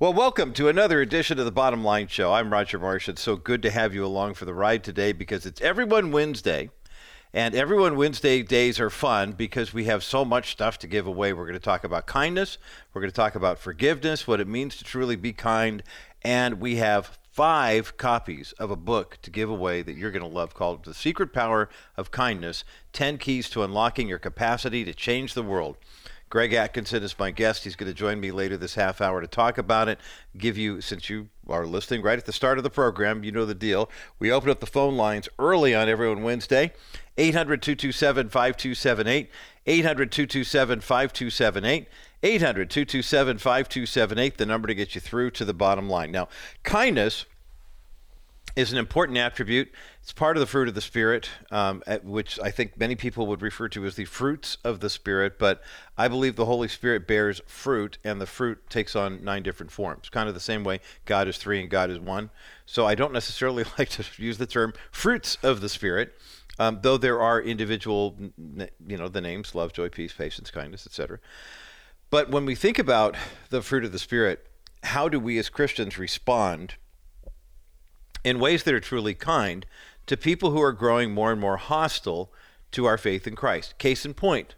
Well, welcome to another edition of the Bottom Line Show. I'm Roger Marsh. It's so good to have you along for the ride today because it's Everyone Wednesday. And Everyone Wednesday days are fun because we have so much stuff to give away. We're going to talk about kindness, we're going to talk about forgiveness, what it means to truly be kind, and we have five copies of a book to give away that you're going to love called The Secret Power of Kindness 10 Keys to Unlocking Your Capacity to Change the World. Greg Atkinson is my guest. He's going to join me later this half hour to talk about it. Give you, since you are listening right at the start of the program, you know the deal. We open up the phone lines early on everyone Wednesday. 800 227 5278. 800 227 5278. 800 227 5278, the number to get you through to the bottom line. Now, kindness is an important attribute. It's part of the fruit of the Spirit, um, which I think many people would refer to as the fruits of the Spirit. But I believe the Holy Spirit bears fruit, and the fruit takes on nine different forms, kind of the same way God is three and God is one. So I don't necessarily like to use the term fruits of the Spirit. Um, though there are individual, you know, the names love, joy, peace, patience, kindness, etc. But when we think about the fruit of the Spirit, how do we as Christians respond in ways that are truly kind to people who are growing more and more hostile to our faith in Christ. Case in point,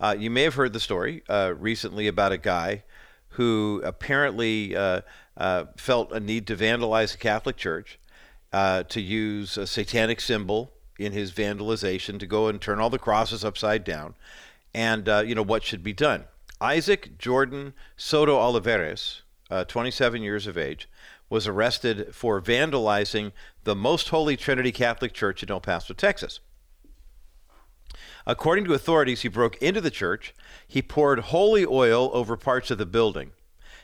uh, you may have heard the story uh, recently about a guy who apparently uh, uh felt a need to vandalize a Catholic church, uh, to use a satanic symbol in his vandalization, to go and turn all the crosses upside down, and uh, you know what should be done. Isaac Jordan Soto Olivares, 27 years of age, was arrested for vandalizing the Most Holy Trinity Catholic Church in El Paso, Texas. According to authorities, he broke into the church. He poured holy oil over parts of the building.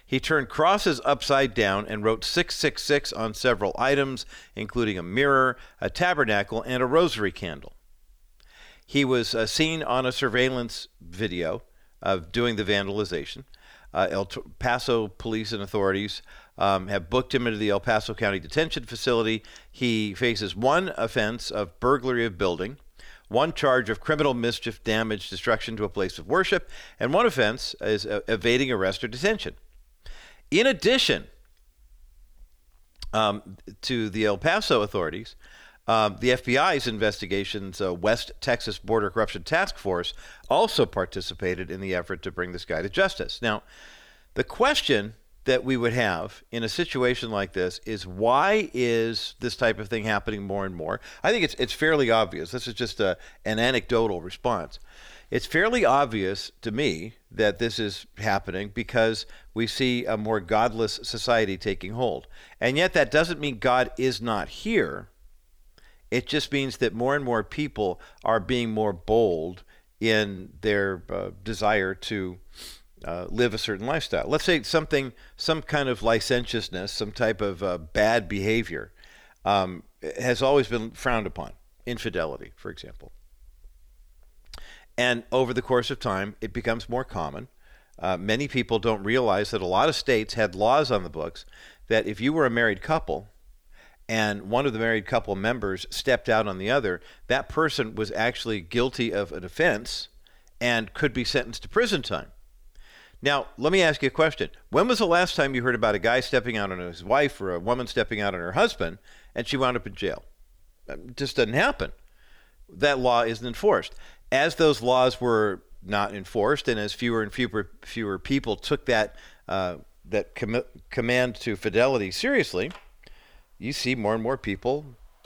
He turned crosses upside down and wrote 666 on several items, including a mirror, a tabernacle, and a rosary candle. He was uh, seen on a surveillance video of doing the vandalization. Uh, El Paso police and authorities um, have booked him into the El Paso County Detention Facility. He faces one offense of burglary of building, one charge of criminal mischief, damage, destruction to a place of worship, and one offense is uh, evading arrest or detention. In addition um, to the El Paso authorities, um, the FBI's investigations, uh, West Texas Border Corruption Task Force, also participated in the effort to bring this guy to justice. Now, the question that we would have in a situation like this is why is this type of thing happening more and more? I think it's it's fairly obvious. This is just a, an anecdotal response. It's fairly obvious to me that this is happening because we see a more godless society taking hold. And yet that doesn't mean God is not here. It just means that more and more people are being more bold in their uh, desire to uh, live a certain lifestyle. Let's say something, some kind of licentiousness, some type of uh, bad behavior um, has always been frowned upon. Infidelity, for example. And over the course of time, it becomes more common. Uh, many people don't realize that a lot of states had laws on the books that if you were a married couple and one of the married couple members stepped out on the other, that person was actually guilty of an offense and could be sentenced to prison time. Now, let me ask you a question. When was the last time you heard about a guy stepping out on his wife or a woman stepping out on her husband and she wound up in jail? It just doesn't happen. That law isn't enforced. As those laws were not enforced and as fewer and fewer, fewer people took that, uh, that com- command to fidelity seriously, you see more and more people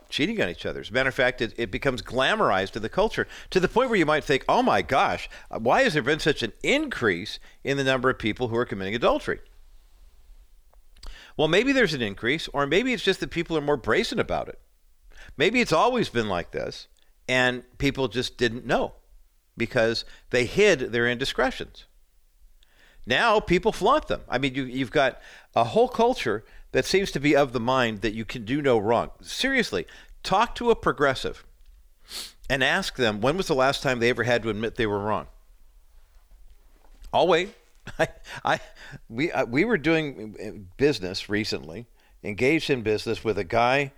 cheating on each other. As a matter of fact, it, it, becomes glamorized in the culture to the point where you might think, oh my gosh, why has there been such an increase in the number of people who are committing adultery? Well, maybe there's an increase, or maybe it's just that people are more brazen about it. Maybe it's always been like this, and people just didn't know because they hid their indiscretions. Now people flaunt them. I mean, you, you've got a whole culture that seems to be of the mind that you can do no wrong. Seriously, talk to a progressive and ask them when was the last time they ever had to admit they were wrong. I'll wait. I, I, we, I, we were doing business recently, engaged in business with a guy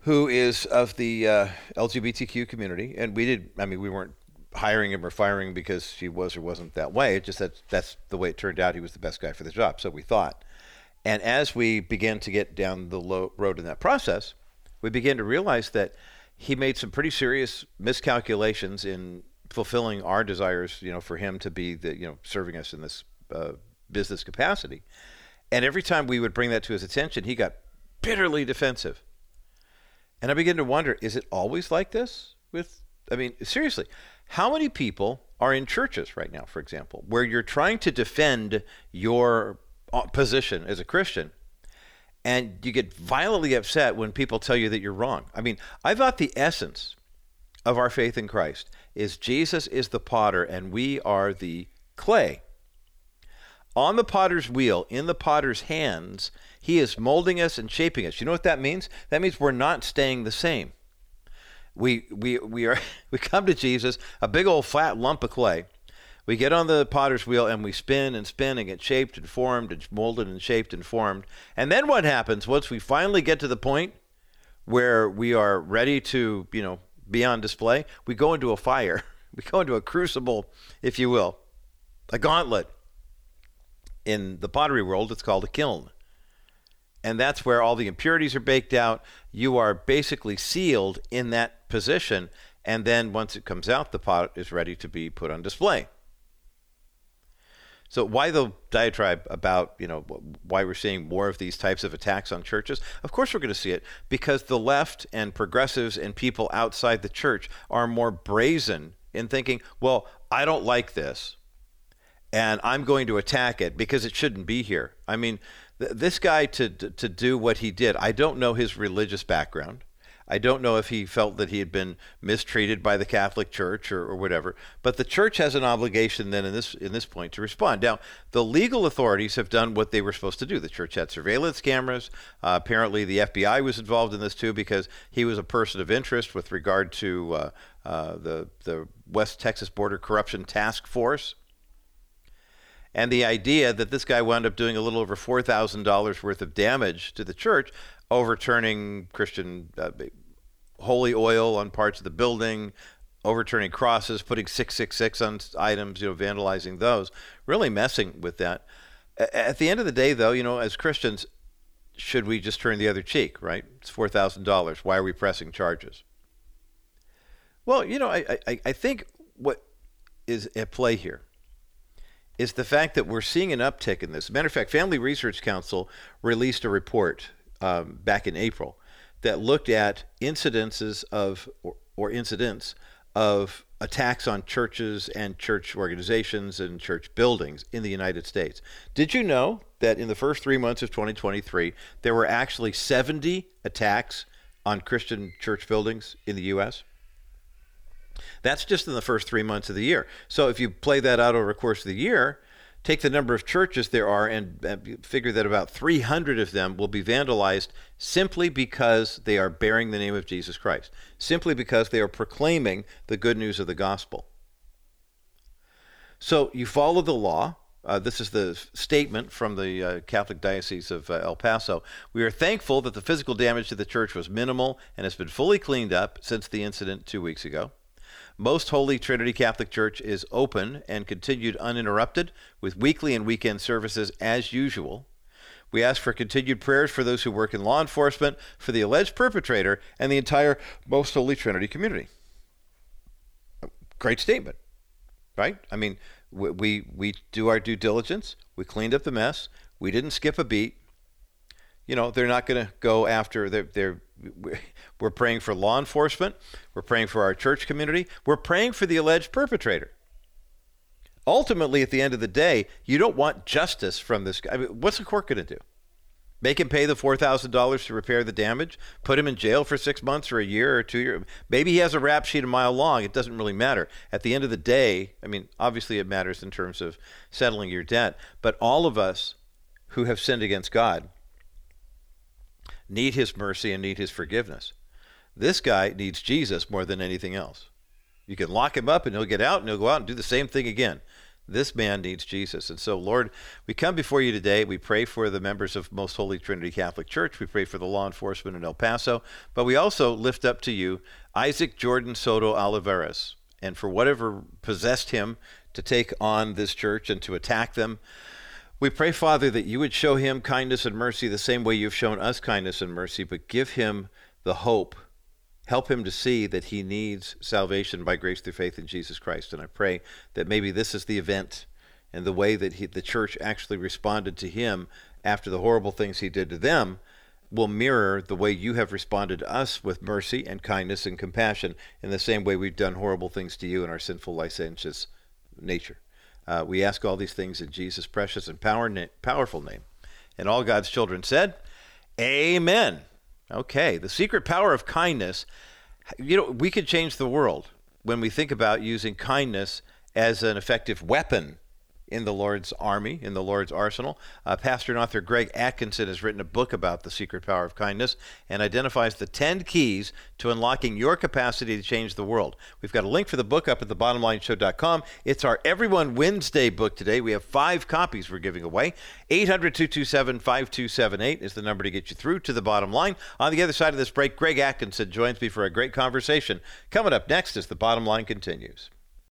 who is of the uh, LGBTQ community, and we did. I mean, we weren't hiring him or firing because he was or wasn't that way. It just that that's the way it turned out. He was the best guy for the job, so we thought. And as we began to get down the road in that process, we began to realize that he made some pretty serious miscalculations in fulfilling our desires, you know, for him to be the, you know, serving us in this uh, business capacity. And every time we would bring that to his attention, he got bitterly defensive. And I began to wonder, is it always like this with I mean, seriously, how many people are in churches right now, for example, where you're trying to defend your Uh, position as a Christian and you get violently upset when people tell you that you're wrong? I mean, I thought the essence of our faith in Christ is Jesus is the potter and we are the clay. On the potter's wheel, in the potter's hands, he is molding us and shaping us. You know what that means? That means we're not staying the same. We we we are we come to Jesus, a big old flat lump of clay. We get on the potter's wheel and we spin and spin and get shaped and formed and molded and shaped and formed. And then what happens once we finally get to the point where we are ready to, you know, be on display? We go into a fire. We go into a crucible, if you will, a gauntlet. In the pottery world, it's called a kiln. And that's where all the impurities are baked out. You are basically sealed in that position. And then once it comes out, the pot is ready to be put on display. So why the diatribe about you know why we're seeing more of these types of attacks on churches? Of course we're going to see it because the left and progressives and people outside the church are more brazen in thinking, well, I don't like this, and I'm going to attack it because it shouldn't be here. I mean, th- this guy to, to to do what he did, I don't know his religious background. I don't know if he felt that he had been mistreated by the Catholic Church or, or, whatever, but the church has an obligation then in this in this point to respond. Now, the legal authorities have done what they were supposed to do. The church had surveillance cameras. Uh, apparently, the FBI was involved in this too because he was a person of interest with regard to uh, uh, the the West Texas Border Corruption Task Force. And the idea that this guy wound up doing a little over $4,000 worth of damage to the church overturning Christian uh, holy oil on parts of the building, overturning crosses, putting 666 on items, you know, vandalizing those, really messing with that. At the end of the day, though, you know, as Christians, should we just turn the other cheek, right? It's $4,000. Why are we pressing charges? Well, you know, I, I, I think what is at play here is the fact that we're seeing an uptick in this. Matter of fact, Family Research Council released a report um, back in April that looked at incidences of or, or incidents of attacks on churches and church organizations and church buildings in the United States. Did you know that in the first three months of 2023, there were actually 70 attacks on Christian church buildings in the U.S.? That's just in the first three months of the year. So if you play that out over the course of the year, take the number of churches there are and figure that about 300 of them will be vandalized simply because they are bearing the name of Jesus Christ, simply because they are proclaiming the good news of the gospel. So you follow the law. Uh, this is the statement from the uh, Catholic Diocese of uh, El Paso. We are thankful that the physical damage to the church was minimal and has been fully cleaned up since the incident two weeks ago. Most Holy Trinity Catholic Church is open and continued uninterrupted with weekly and weekend services as usual. We ask for continued prayers for those who work in law enforcement, for the alleged perpetrator, and the entire Most Holy Trinity community. Great statement, right? I mean, we, we, we do our due diligence. We cleaned up the mess. We didn't skip a beat. You know, they're not going to go after, they're, they're we're praying for law enforcement. We're praying for our church community. We're praying for the alleged perpetrator. Ultimately, at the end of the day, you don't want justice from this guy. I mean, what's the court going to do? Make him pay the $4,000 to repair the damage? Put him in jail for six months or a year or two years? Maybe he has a rap sheet a mile long. It doesn't really matter. At the end of the day, I mean, obviously it matters in terms of settling your debt, but all of us who have sinned against God need his mercy and need his forgiveness. This guy needs Jesus more than anything else. You can lock him up and he'll get out and he'll go out and do the same thing again. This man needs Jesus. And so, Lord, we come before you today. We pray for the members of Most Holy Trinity Catholic Church. We pray for the law enforcement in El Paso. But we also lift up to you Isaac Jordan Soto Olivares and for whatever possessed him to take on this church and to attack them We pray, Father, that you would show him kindness and mercy the same way you've shown us kindness and mercy, but give him the hope. Help him to see that he needs salvation by grace through faith in Jesus Christ. And I pray that maybe this is the event and the way that he, the church actually responded to him after the horrible things he did to them will mirror the way you have responded to us with mercy and kindness and compassion in the same way we've done horrible things to you in our sinful, licentious nature. Uh, we ask all these things in Jesus' precious and power na- powerful name. And all God's children said, Amen. Okay, the secret power of kindness. You know, we could change the world when we think about using kindness as an effective weapon in the Lord's army, in the Lord's arsenal. Uh, pastor and author Greg Atkinson has written a book about the secret power of kindness and identifies the 10 keys to unlocking your capacity to change the world. We've got a link for the book up at thebottomlineshow.com. It's our Everyone Wednesday book today. We have five copies we're giving away. 800 227 5278 is the number to get you through to the bottom line. On the other side of this break, Greg Atkinson joins me for a great conversation. Coming up next as the bottom line continues.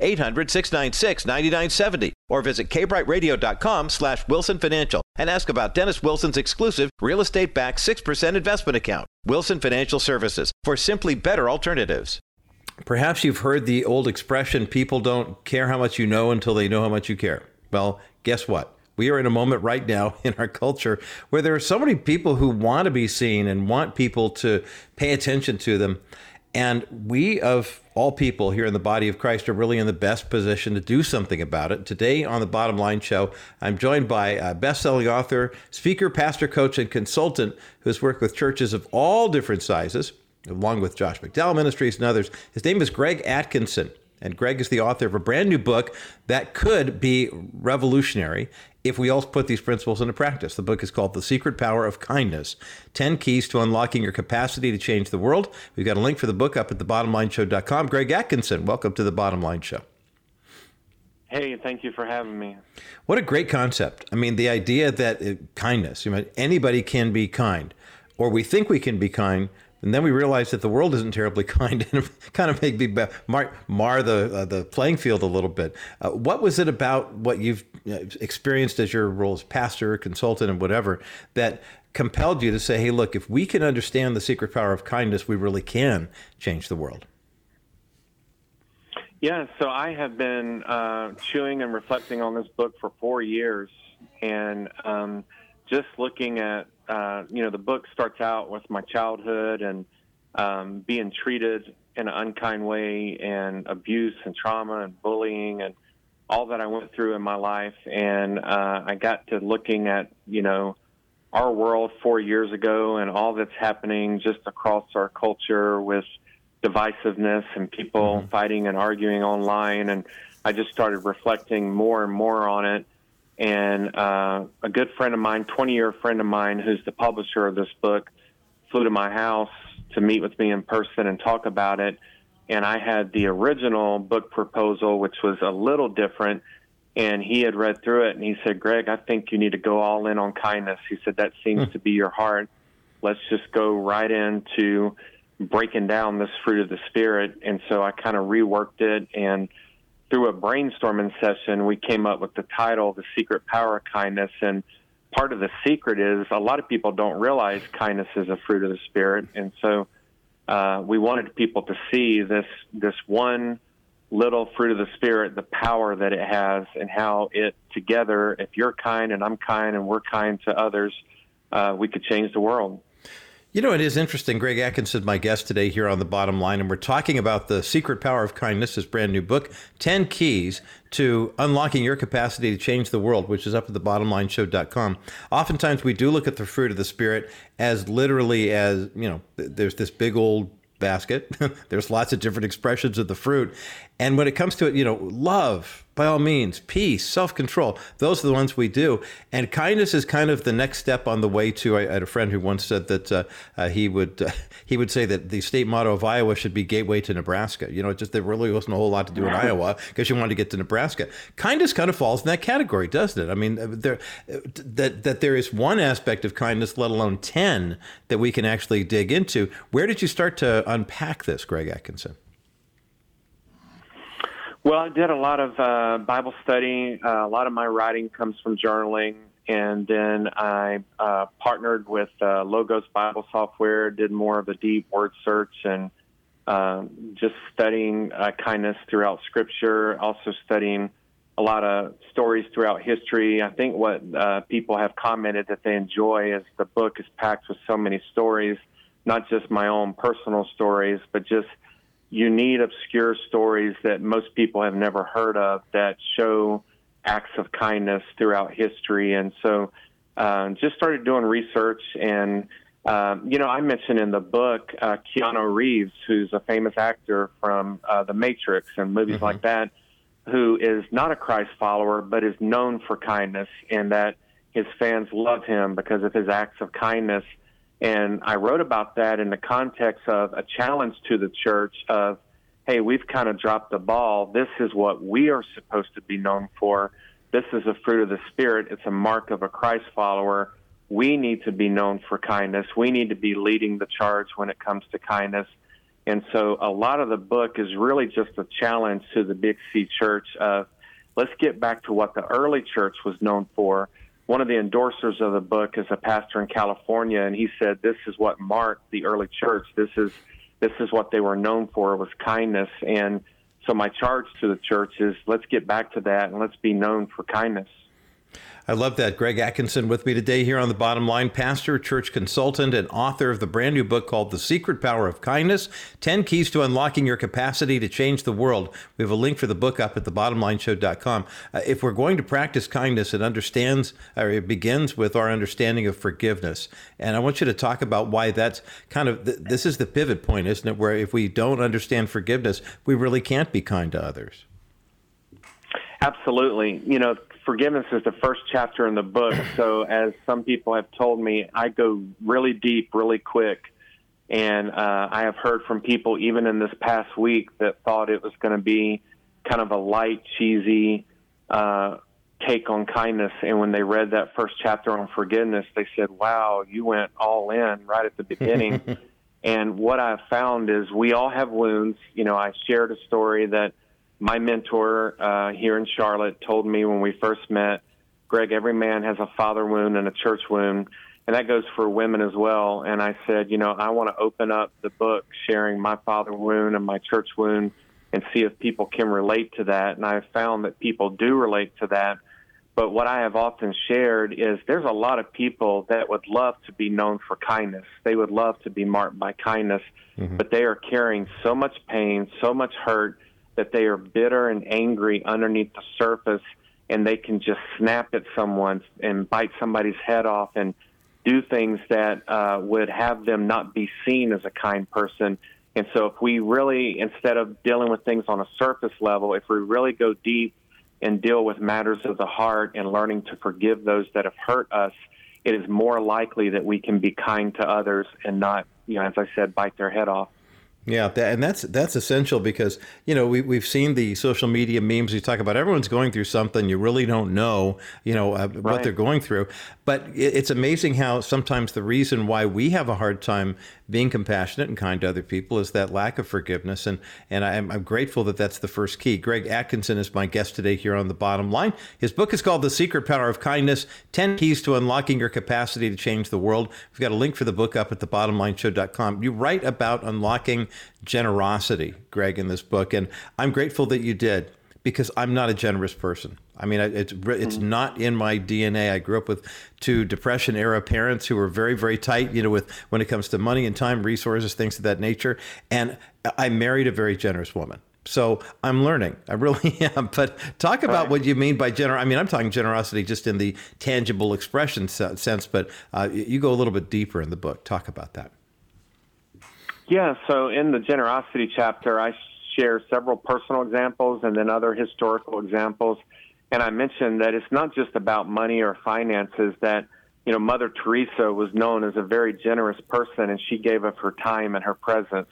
800 696 9970 or visit kbrightradio.com slash wilson financial and ask about dennis wilson's exclusive real estate backed 6% investment account. Wilson financial services for simply better alternatives. Perhaps you've heard the old expression people don't care how much you know until they know how much you care. Well guess what? We are in a moment right now in our culture where there are so many people who want to be seen and want people to pay attention to them and we, of all people here in the body of Christ, are really in the best position to do something about it. Today on the Bottom Line Show, I'm joined by a best-selling author, speaker, pastor, coach, and consultant who has worked with churches of all different sizes, along with Josh McDowell Ministries and others. His name is Greg Atkinson. And Greg is the author of a brand new book that could be revolutionary if we all put these principles into practice. The book is called The Secret Power of Kindness 10 Keys to Unlocking Your Capacity to Change the World. We've got a link for the book up at thebottomlineshow.com. Greg Atkinson, welcome to the Bottom Line Show. Hey, thank you for having me. What a great concept. I mean, the idea that it, kindness, you know, anybody can be kind, or we think we can be kind, and then we realized that the world isn't terribly kind, and kind of make me mar, mar the uh, the playing field a little bit. Uh, what was it about what you've uh, experienced as your role as pastor, consultant, and whatever that compelled you to say, "Hey, look, if we can understand the secret power of kindness, we really can change the world." Yeah, so I have been uh, chewing and reflecting on this book for four years, and um, just looking at uh, you know, the book starts out with my childhood and um, being treated in an unkind way and abuse and trauma and bullying and all that I went through in my life. And uh, I got to looking at, you know, our world four years ago and all that's happening just across our culture with divisiveness and people mm-hmm. fighting and arguing online. And I just started reflecting more and more on it and uh, a good friend of mine, 20 year friend of mine, who's the publisher of this book, flew to my house to meet with me in person and talk about it. And I had the original book proposal, which was a little different. And he had read through it and he said, Greg, I think you need to go all in on kindness. He said, that seems hmm. to be your heart. Let's just go right into breaking down this fruit of the Spirit. And so I kind of reworked it and through a brainstorming session, we came up with the title, The Secret Power of Kindness. And part of the secret is a lot of people don't realize kindness is a fruit of the Spirit. And so uh, we wanted people to see this, this one little fruit of the Spirit, the power that it has, and how it together, if you're kind and I'm kind and we're kind to others, uh, we could change the world. You know, it is interesting. Greg Atkinson, my guest today here on the bottom line, and we're talking about the secret power of kindness, his brand new book, 10 Keys to Unlocking Your Capacity to Change the World, which is up at the bottomlineshow.com. Oftentimes we do look at the fruit of the Spirit as literally as, you know, there's this big old basket. There's lots of different expressions of the fruit. And when it comes to it, you know, love, by all means, peace, self control, those are the ones we do. And kindness is kind of the next step on the way to. I had a friend who once said that uh, uh, he would uh, he would say that the state motto of Iowa should be gateway to Nebraska. You know, just there really wasn't a whole lot to do in Iowa because you wanted to get to Nebraska. Kindness kind of falls in that category, doesn't it? I mean, uh, there that that there is one aspect of kindness, let alone ten, that we can actually dig into. Where did you start to unpack this, Greg Atkinson? Well, I did a lot of uh, Bible study. Uh, a lot of my writing comes from journaling. And then I uh, partnered with uh, Logos Bible Software, did more of a deep word search and um, just studying uh, kindness throughout Scripture, also studying a lot of stories throughout history. I think what uh, people have commented that they enjoy is the book is packed with so many stories, not just my own personal stories, but just – you need obscure stories that most people have never heard of that show acts of kindness throughout history. And so uh, just started doing research. And, um, you know, I mentioned in the book uh, Keanu Reeves, who's a famous actor from uh, The Matrix and movies mm-hmm. like that, who is not a Christ follower, but is known for kindness and that his fans love him because of his acts of kindness. And I wrote about that in the context of a challenge to the church of, hey, we've kind of dropped the ball. This is what we are supposed to be known for. This is a fruit of the Spirit. It's a mark of a Christ follower. We need to be known for kindness. We need to be leading the charge when it comes to kindness. And so a lot of the book is really just a challenge to the Big C church of let's get back to what the early church was known for one of the endorsers of the book is a pastor in California, and he said this is what marked the early church. This is this is what they were known for was kindness. And so my charge to the church is let's get back to that and let's be known for kindness. I love that. Greg Atkinson with me today here on the bottom line, pastor, church consultant, and author of the brand new book called The Secret Power of Kindness 10 Keys to Unlocking Your Capacity to Change the World. We have a link for the book up at thebottomlineshow.com. Uh, if we're going to practice kindness, it understands, or it begins with our understanding of forgiveness. And I want you to talk about why that's kind of, th- this is the pivot point, isn't it? Where if we don't understand forgiveness, we really can't be kind to others. Absolutely. You know, forgiveness is the first chapter in the book. So, as some people have told me, I go really deep, really quick. And uh, I have heard from people, even in this past week, that thought it was going to be kind of a light, cheesy uh, take on kindness. And when they read that first chapter on forgiveness, they said, Wow, you went all in right at the beginning. and what I've found is we all have wounds. You know, I shared a story that my mentor uh, here in Charlotte told me when we first met, Greg, every man has a father wound and a church wound, and that goes for women as well. And I said, you know, I want to open up the book sharing my father wound and my church wound and see if people can relate to that. And I've found that people do relate to that. But what I have often shared is there's a lot of people that would love to be known for kindness. They would love to be marked by kindness, mm-hmm. but they are carrying so much pain, so much hurt that they are bitter and angry underneath the surface and they can just snap at someone and bite somebody's head off and do things that uh, would have them not be seen as a kind person. And so, if we really, instead of dealing with things on a surface level, if we really go deep and deal with matters of the heart and learning to forgive those that have hurt us, it is more likely that we can be kind to others and not, you know, as I said, bite their head off. Yeah, that, and that's that's essential because you know we we've seen the social media memes. You talk about everyone's going through something. You really don't know, you know, uh, right. what they're going through. But it, it's amazing how sometimes the reason why we have a hard time being compassionate and kind to other people is that lack of forgiveness. And and I'm, I'm grateful that that's the first key. Greg Atkinson is my guest today here on the Bottom Line. His book is called The Secret Power of Kindness: Ten Keys to Unlocking Your Capacity to Change the World. We've got a link for the book up at thebottomlineshow.com. You write about unlocking generosity, Greg, in this book. And I'm grateful that you did because I'm not a generous person. I mean, it's it's mm-hmm. not in my DNA. I grew up with two depression era parents who were very very tight, you know, with when it comes to money and time, resources, things of that nature. And I married a very generous woman. So I'm learning. I really am. But talk about right. what you mean by generosity. I mean, I'm talking generosity just in the tangible expression sense, but uh, you go a little bit deeper in the book. Talk about that. Yeah. So in the generosity chapter, I share several personal examples and then other historical examples. And I mentioned that it's not just about money or finances, that, you know, Mother Teresa was known as a very generous person and she gave of her time and her presence.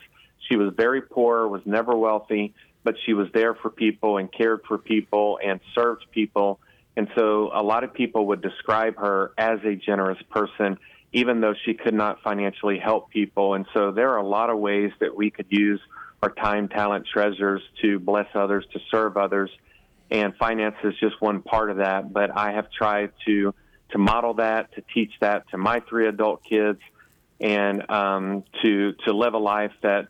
She was very poor, was never wealthy, but she was there for people and cared for people and served people. And so a lot of people would describe her as a generous person, even though she could not financially help people. And so there are a lot of ways that we could use our time, talent, treasures to bless others, to serve others. And finance is just one part of that. But I have tried to to model that, to teach that to my three adult kids, and um, to to live a life that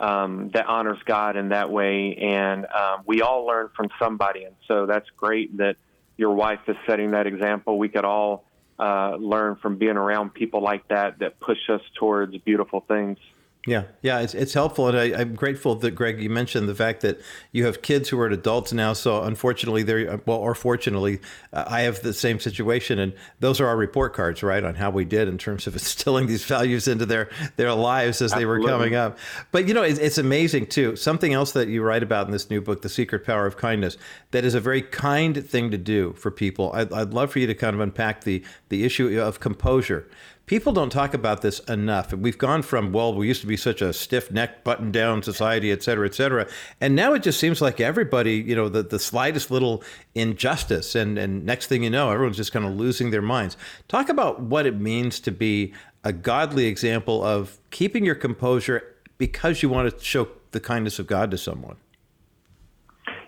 um, that honors God in that way. And um, we all learn from somebody, and so that's great that your wife is setting that example. We could all uh, learn from being around people like that that push us towards beautiful things. Yeah, yeah, it's, it's helpful, and I, am grateful that Greg, you mentioned the fact that you have kids who are adults now. So unfortunately, they're well, or fortunately, uh, I have the same situation, and those are our report cards, right, on how we did in terms of instilling these values into their their lives as Absolutely. they were coming up. But you know, it's, it's amazing too. Something else that you write about in this new book, "The Secret Power of Kindness," that is a very kind thing to do for people. I'd, I'd love for you to kind of unpack the the issue of composure people don't talk about this enough. We've gone from, well, we used to be such a stiff neck, button down society, et cetera, et cetera. And now it just seems like everybody, you know, the, the slightest little injustice, and, and next thing you know, everyone's just kind of losing their minds. Talk about what it means to be a godly example of keeping your composure because you want to show the kindness of God to someone.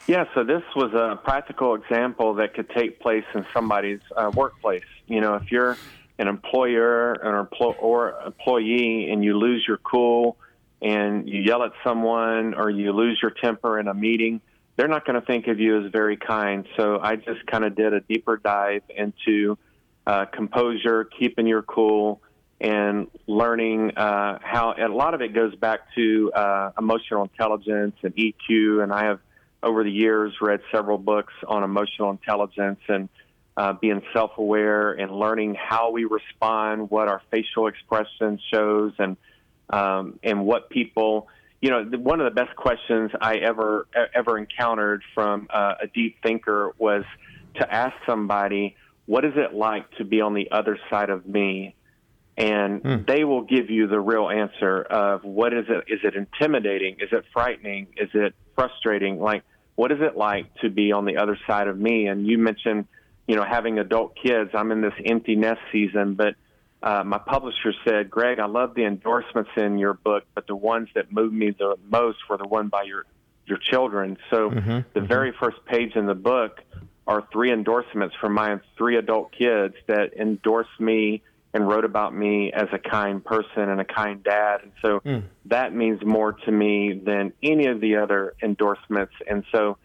Yeah, so this was a practical example that could take place in somebody's uh, workplace. You know, if you're an employer or, employee and you lose your cool and you yell at someone or you lose your temper in a meeting, they're not going to think of you as very kind. So I just kind of did a deeper dive into uh, composure, keeping your cool, and learning uh, how a lot of it goes back to uh, emotional intelligence and EQ. And I have over the years read several books on emotional intelligence and uh, being self-aware and learning how we respond, what our facial expression shows, and um, and what people. You know, one of the best questions I ever ever encountered from uh, a deep thinker was to ask somebody, "What is it like to be on the other side of me?" And mm. they will give you the real answer of what is it? Is it intimidating? Is it frightening? Is it frustrating? Like, what is it like to be on the other side of me? And you mentioned you know, having adult kids, I'm in this empty nest season, but uh, my publisher said, Greg, I love the endorsements in your book, but the ones that moved me the most were the one by your your children. So mm-hmm, the mm-hmm. very first page in the book are three endorsements from my three adult kids that endorsed me and wrote about me as a kind person and a kind dad. And so mm. that means more to me than any of the other endorsements. And so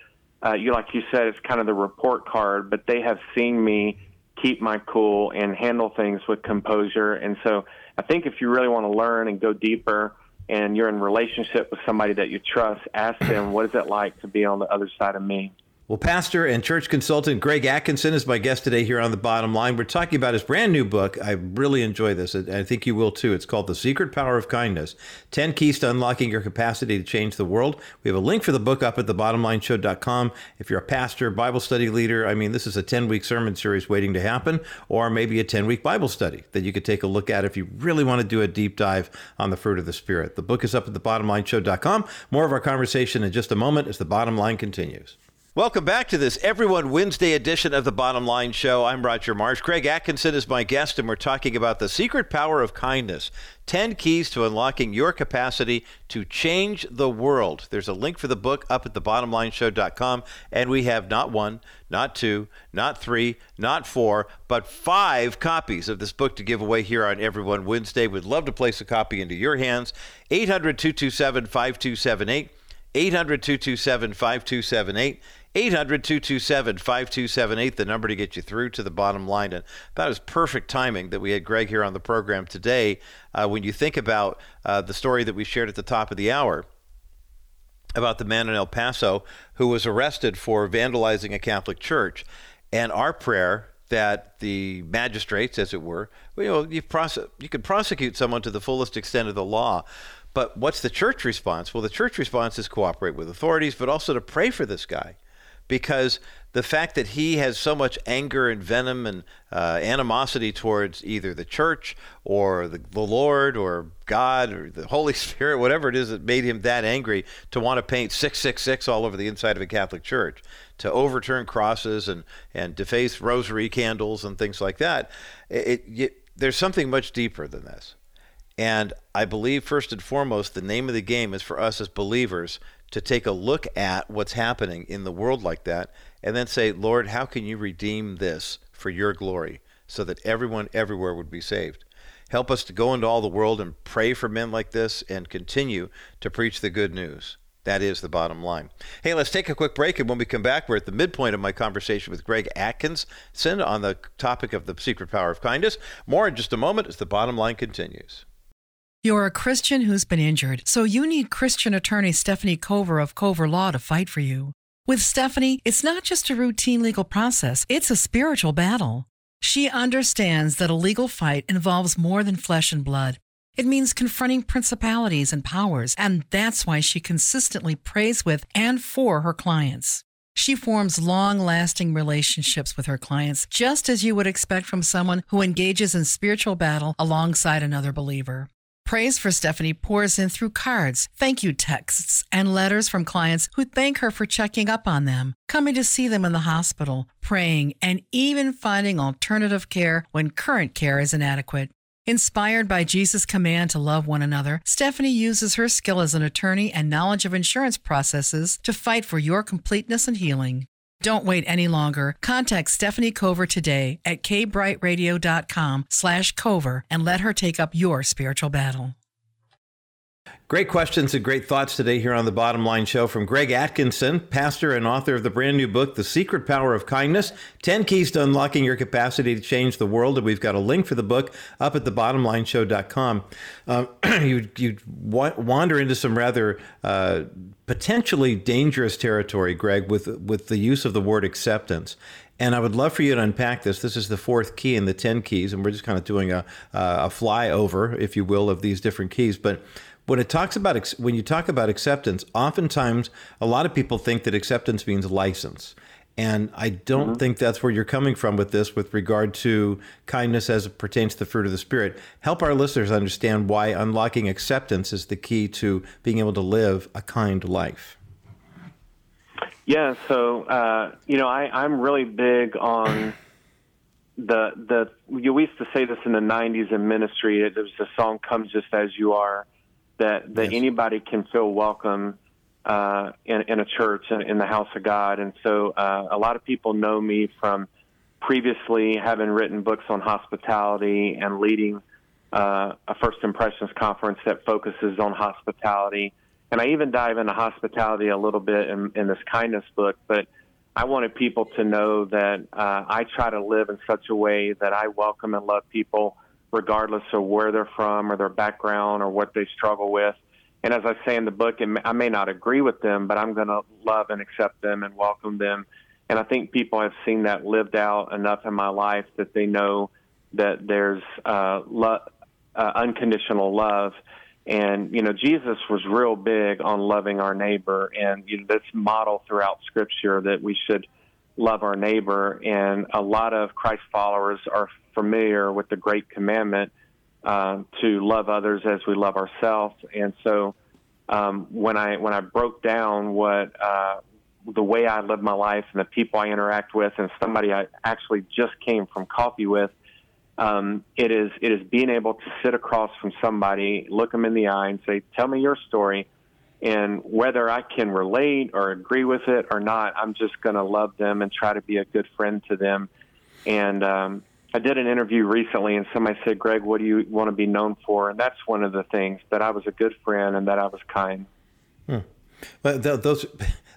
uh, you like you said, it's kind of the report card, but they have seen me keep my cool and handle things with composure. And so I think if you really want to learn and go deeper and you're in relationship with somebody that you trust, ask them, what is it like to be on the other side of me? Well, pastor and church consultant Greg Atkinson is my guest today here on The Bottom Line. We're talking about his brand new book. I really enjoy this. I think you will too. It's called The Secret Power of Kindness 10 Keys to Unlocking Your Capacity to Change the World. We have a link for the book up at thebottomlineshow.com. If you're a pastor, Bible study leader, I mean, this is a 10 week sermon series waiting to happen, or maybe a 10 week Bible study that you could take a look at if you really want to do a deep dive on the fruit of the Spirit. The book is up at thebottomlineshow.com. More of our conversation in just a moment as the bottom line continues. Welcome back to this Everyone Wednesday edition of the Bottom Line Show. I'm Roger Marsh. Greg Atkinson is my guest, and we're talking about the secret power of kindness 10 keys to unlocking your capacity to change the world. There's a link for the book up at thebottomlineshow.com, and we have not one, not two, not three, not four, but five copies of this book to give away here on Everyone Wednesday. We'd love to place a copy into your hands. 800 227 5278. 800 227 5278. 800 227 5278, the number to get you through to the bottom line. And that is perfect timing that we had Greg here on the program today. Uh, when you think about uh, the story that we shared at the top of the hour about the man in El Paso who was arrested for vandalizing a Catholic church. And our prayer that the magistrates, as it were, you know, you, prose- you could prosecute someone to the fullest extent of the law. But what's the church response? Well, the church response is cooperate with authorities, but also to pray for this guy because the fact that he has so much anger and venom and uh, animosity towards either the church or the, the, Lord or God or the Holy Spirit, whatever it is that made him that angry to want to paint 666 all over the inside of a Catholic church, to overturn crosses and, and deface rosary candles and things like that, it, it, there's something much deeper than this. And I believe, first and foremost, the name of the game is for us as believers to take a look at what's happening in the world like that and then say, Lord, how can you redeem this for your glory so that everyone everywhere would be saved? Help us to go into all the world and pray for men like this and continue to preach the good news. That is the bottom line. Hey, let's take a quick break, and when we come back, we're at the midpoint of my conversation with Greg Atkinson on the topic of the secret power of kindness. More in just a moment as the bottom line continues. You're a Christian who's been injured, so you need Christian attorney Stephanie Cover of Cover Law to fight for you. With Stephanie, it's not just a routine legal process, it's a spiritual battle. She understands that a legal fight involves more than flesh and blood. It means confronting principalities and powers, and that's why she consistently prays with and for her clients. She forms long lasting relationships with her clients, just as you would expect from someone who engages in spiritual battle alongside another believer. Praise for Stephanie pours in through cards, thank you texts, and letters from clients who thank her for checking up on them, coming to see them in the hospital, praying, and even finding alternative care when current care is inadequate. Inspired by Jesus' command to love one another, Stephanie uses her skill as an attorney and knowledge of insurance processes to fight for your completeness and healing. Don't wait any longer. Contact Stephanie Cover today at kbrightradio.com slash cover and let her take up your spiritual battle. Great questions and great thoughts today here on the Bottom Line Show from Greg Atkinson, pastor and author of the brand new book, The Secret Power of Kindness 10 Keys to Unlocking Your Capacity to Change the World. And we've got a link for the book up at thebottomlineshow.com. Um, you you wander into some rather uh, potentially dangerous territory, Greg, with, with the use of the word acceptance. And I would love for you to unpack this. This is the fourth key in the 10 keys, and we're just kind of doing a, a flyover, if you will, of these different keys. But when it talks about when you talk about acceptance, oftentimes a lot of people think that acceptance means license. And I don't mm-hmm. think that's where you're coming from with this with regard to kindness as it pertains to the fruit of the Spirit. Help our listeners understand why unlocking acceptance is the key to being able to live a kind life. Yeah, so, uh, you know, I, I'm really big on the, the, we used to say this in the 90s in ministry. There was a song, Come Just As You Are that that yes. anybody can feel welcome uh, in, in a church in, in the house of God. And so uh, a lot of people know me from previously having written books on hospitality and leading uh, a First Impressions conference that focuses on hospitality. And I even dive into hospitality a little bit in, in this kindness book, but I wanted people to know that uh, I try to live in such a way that I welcome and love people regardless of where they're from or their background or what they struggle with. And as I say in the book, and I may not agree with them, but I'm going to love and accept them and welcome them. And I think people have seen that lived out enough in my life that they know that there's uh, lo- uh, unconditional love. And you know, Jesus was real big on loving our neighbor, and you know, this model throughout Scripture that we should love our neighbor. And a lot of Christ followers are familiar with the great commandment uh, to love others as we love ourselves. And so um, when I when I broke down what uh, the way I live my life and the people I interact with, and somebody I actually just came from coffee with, um, it is it is being able to sit across from somebody, look them in the eye, and say, "Tell me your story." And whether I can relate or agree with it or not, I'm just going to love them and try to be a good friend to them. And um, I did an interview recently, and somebody said, "Greg, what do you want to be known for?" And that's one of the things that I was a good friend and that I was kind. Hmm. But those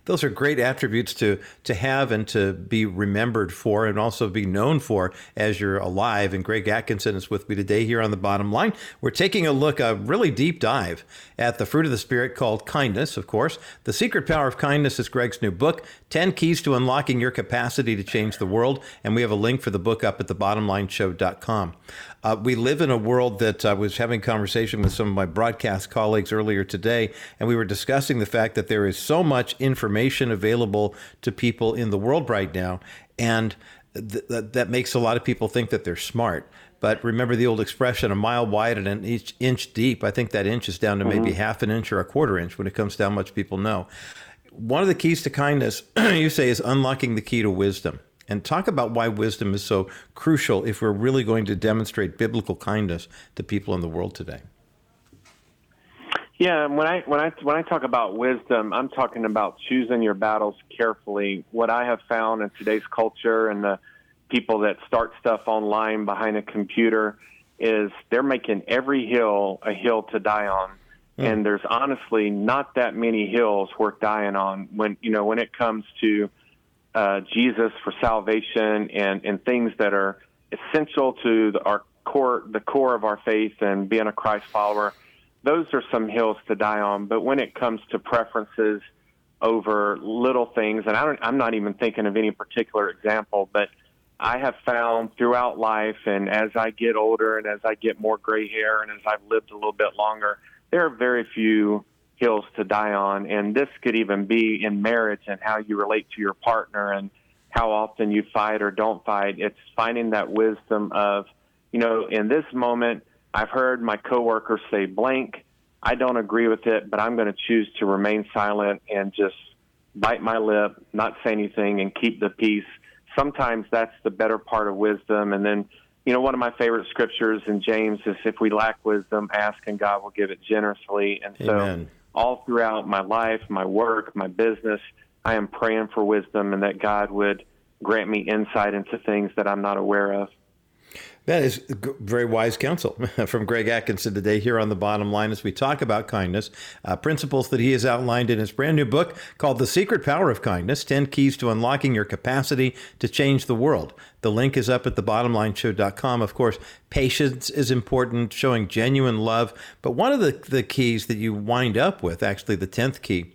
those are great attributes to to have and to be remembered for, and also be known for as you're alive. And Greg Atkinson is with me today here on the bottom line. We're taking a look, a really deep dive at the fruit of the spirit called kindness. Of course, the secret power of kindness is Greg's new book, 10 Keys to Unlocking Your Capacity to Change the World. And we have a link for the book up at thebottomlineshow.com. Uh, we live in a world that I was having conversation with some of my broadcast colleagues earlier today, and we were discussing the fact that there is so much information available to people in the world right now, and th- th- that makes a lot of people think that they're smart. But remember the old expression, a mile wide and an inch, inch deep. I think that inch is down to mm-hmm. maybe half an inch or a quarter inch when it comes to how much people know. One of the keys to kindness, you say, is unlocking the key to wisdom and talk about why wisdom is so crucial if we're really going to demonstrate biblical kindness to people in the world today. Yeah, when I when I when I talk about wisdom, I'm talking about choosing your battles carefully. What I have found in today's culture and the people that start stuff online behind a computer is they're making every hill a hill to die on. Mm. And there's honestly not that many hills worth dying on when you know when it comes to uh, Jesus for salvation and, and things that are essential to the, our core, the core of our faith and being a Christ follower, those are some hills to die on. But when it comes to preferences over little things, and I don't, I'm not even thinking of any particular example, but I have found throughout life, and as I get older and as I get more gray hair and as I've lived a little bit longer, there are very few hills to die on. And this could even be in marriage and how you relate to your partner and how often you fight or don't fight. It's finding that wisdom of, you know, in this moment, I've heard my coworkers say blank. I don't agree with it, but I'm going to choose to remain silent and just bite my lip, not say anything, and keep the peace. Sometimes that's the better part of wisdom. And then, you know, one of my favorite scriptures in James is if we lack wisdom, ask and God will give it generously. And Amen. All throughout my life, my work, my business, I am praying for wisdom and that God would grant me insight into things that I'm not aware of. That is very wise counsel from Greg Atkinson today here on the bottom line as we talk about kindness, uh, principles that he has outlined in his brand new book called The Secret Power of Kindness 10 Keys to Unlocking Your Capacity to Change the World. The link is up at thebottomlineshow.com. Of course, patience is important, showing genuine love. But one of the, the keys that you wind up with, actually, the 10th key,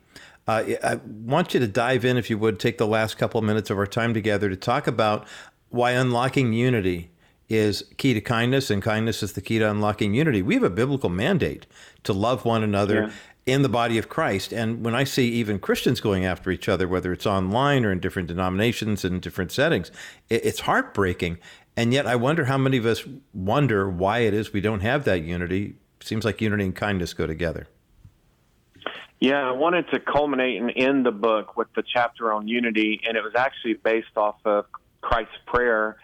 uh, I want you to dive in, if you would, take the last couple of minutes of our time together to talk about why unlocking unity is key to kindness, and kindness is the key to unlocking unity. We have a biblical mandate to love one another. Yeah. In the body of Christ. And when I see even Christians going after each other, whether it's online or in different denominations and different settings, it's heartbreaking. And yet, I wonder how many of us wonder why it is we don't have that unity. Seems like unity and kindness go together. Yeah, I wanted to culminate and end the book with the chapter on unity, and it was actually based off of Christ's prayer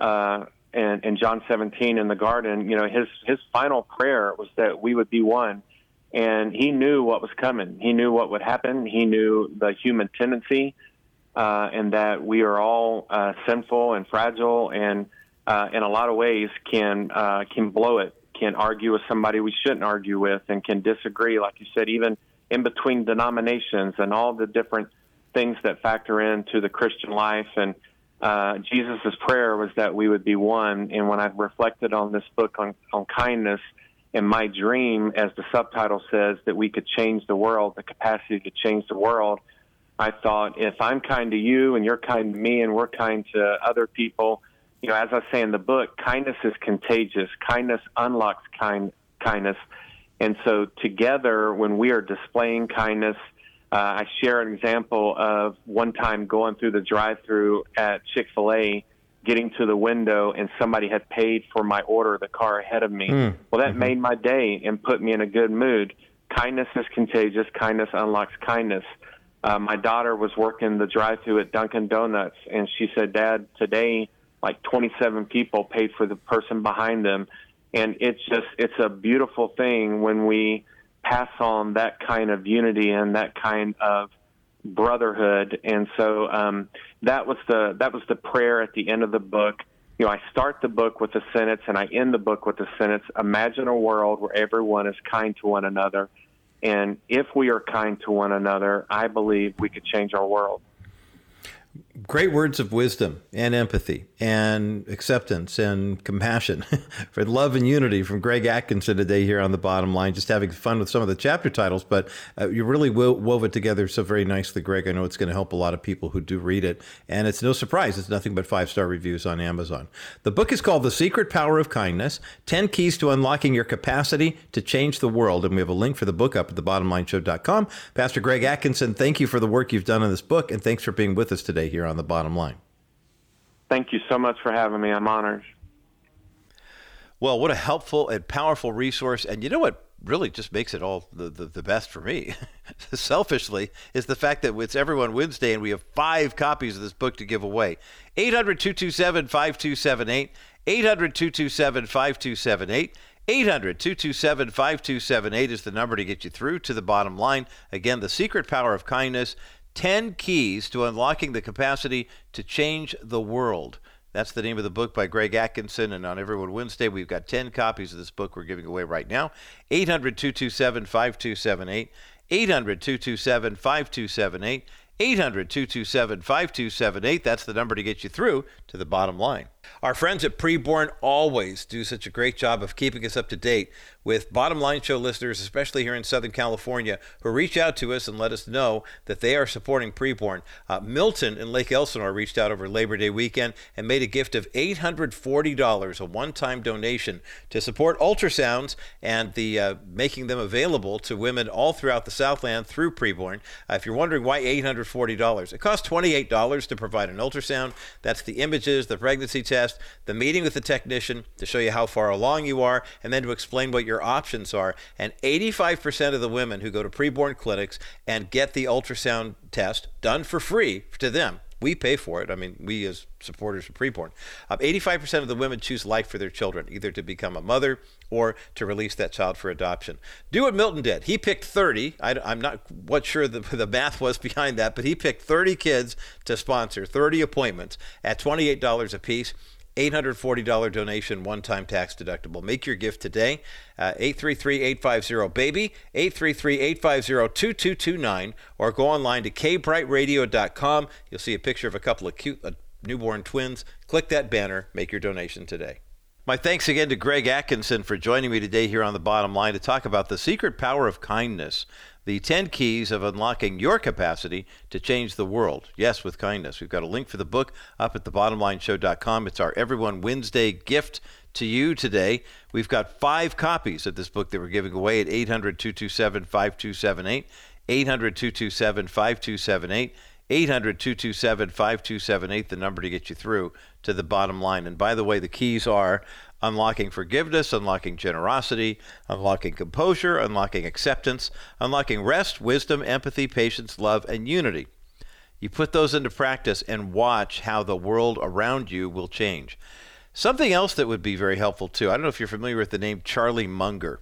uh, in, in John 17 in the garden, you know, his his final prayer was that we would be one, and he knew what was coming. He knew what would happen. He knew the human tendency, uh, and that we are all uh, sinful and fragile, and uh, in a lot of ways can uh, can blow it, can argue with somebody we shouldn't argue with, and can disagree, like you said, even in between denominations and all the different things that factor into the Christian life and uh, Jesus' prayer was that we would be one. And when I reflected on this book on, on kindness, and my dream, as the subtitle says, that we could change the world, the capacity to change the world, I thought if I'm kind to you and you're kind to me and we're kind to other people, you know, as I say in the book, kindness is contagious. Kindness unlocks kind kindness. And so together, when we are displaying kindness, uh, I share an example of one time going through the drive-through at Chick Fil A, getting to the window, and somebody had paid for my order, the car ahead of me. Mm. Well, that mm-hmm. made my day and put me in a good mood. Kindness is contagious. Kindness unlocks kindness. Uh, my daughter was working the drive-through at Dunkin' Donuts, and she said, "Dad, today, like 27 people paid for the person behind them." And it's just, it's a beautiful thing when we pass on that kind of unity and that kind of brotherhood. And so um, that was the that was the prayer at the end of the book. You know, I start the book with a sentence and I end the book with a sentence. Imagine a world where everyone is kind to one another. And if we are kind to one another, I believe we could change our world great words of wisdom and empathy and acceptance and compassion for love and unity from Greg Atkinson today here on the bottom line. Just having fun with some of the chapter titles, but uh, you really wo- wove it together so very nicely, Greg. I know it's going to help a lot of people who do read it. And it's no surprise, it's nothing but five star reviews on Amazon. The book is called The Secret Power of Kindness 10 Keys to Unlocking Your Capacity to Change the World. And we have a link for the book up at thebottomlineshow.com. Pastor Greg Atkinson, thank you for the work you've done on this book, and thanks for being with us today here on the bottom line. Thank you so much for having me. I'm honored. Well, what a helpful and powerful resource. And you know what really just makes it all the, the, the best for me, selfishly, is the fact that it's Everyone Wednesday and we have five copies of this book to give away. 800 227 5278. 800 227 5278. 800 227 5278 is the number to get you through to the bottom line. Again, the secret power of kindness 10 Keys to Unlocking the Capacity to Change the World. That's the name of the book by Greg Atkinson. And on Everyone Wednesday, we've got 10 copies of this book we're giving away right now. 800 227 5278. 800 227 5278. 800 227 5278. That's the number to get you through to the bottom line. Our friends at Preborn always do such a great job of keeping us up to date with Bottom Line Show listeners, especially here in Southern California, who reach out to us and let us know that they are supporting Preborn. Uh, Milton in Lake Elsinore reached out over Labor Day weekend and made a gift of $840, a one-time donation to support ultrasounds and the uh, making them available to women all throughout the Southland through Preborn. Uh, if you're wondering why $840, it costs $28 to provide an ultrasound. That's the images, the pregnancy test, the meeting with the technician to show you how far along you are, and then to explain what your options are. And 85% of the women who go to preborn clinics and get the ultrasound test done for free to them we pay for it. I mean, we as supporters of preborn. Um, 85% of the women choose life for their children, either to become a mother or to release that child for adoption. Do what Milton did. He picked 30. I, am not what sure the, the math was behind that, but he picked 30 kids to sponsor, 30 appointments at $28 a piece. $840 donation, one time tax deductible. Make your gift today. 833 850 BABY, 833 850 2229, or go online to kbrightradio.com. You'll see a picture of a couple of cute uh, newborn twins. Click that banner, make your donation today. My thanks again to Greg Atkinson for joining me today here on the bottom line to talk about the secret power of kindness the 10 keys of unlocking your capacity to change the world. Yes, with kindness. We've got a link for the book up at thebottomlineshow.com. It's our Everyone Wednesday gift to you today. We've got five copies of this book that we're giving away at 800 227 5278. 800 227 5278. 800 227 5278, the number to get you through to the bottom line. And by the way, the keys are unlocking forgiveness, unlocking generosity, unlocking composure, unlocking acceptance, unlocking rest, wisdom, empathy, patience, love, and unity. You put those into practice and watch how the world around you will change. Something else that would be very helpful too. I don't know if you're familiar with the name Charlie Munger.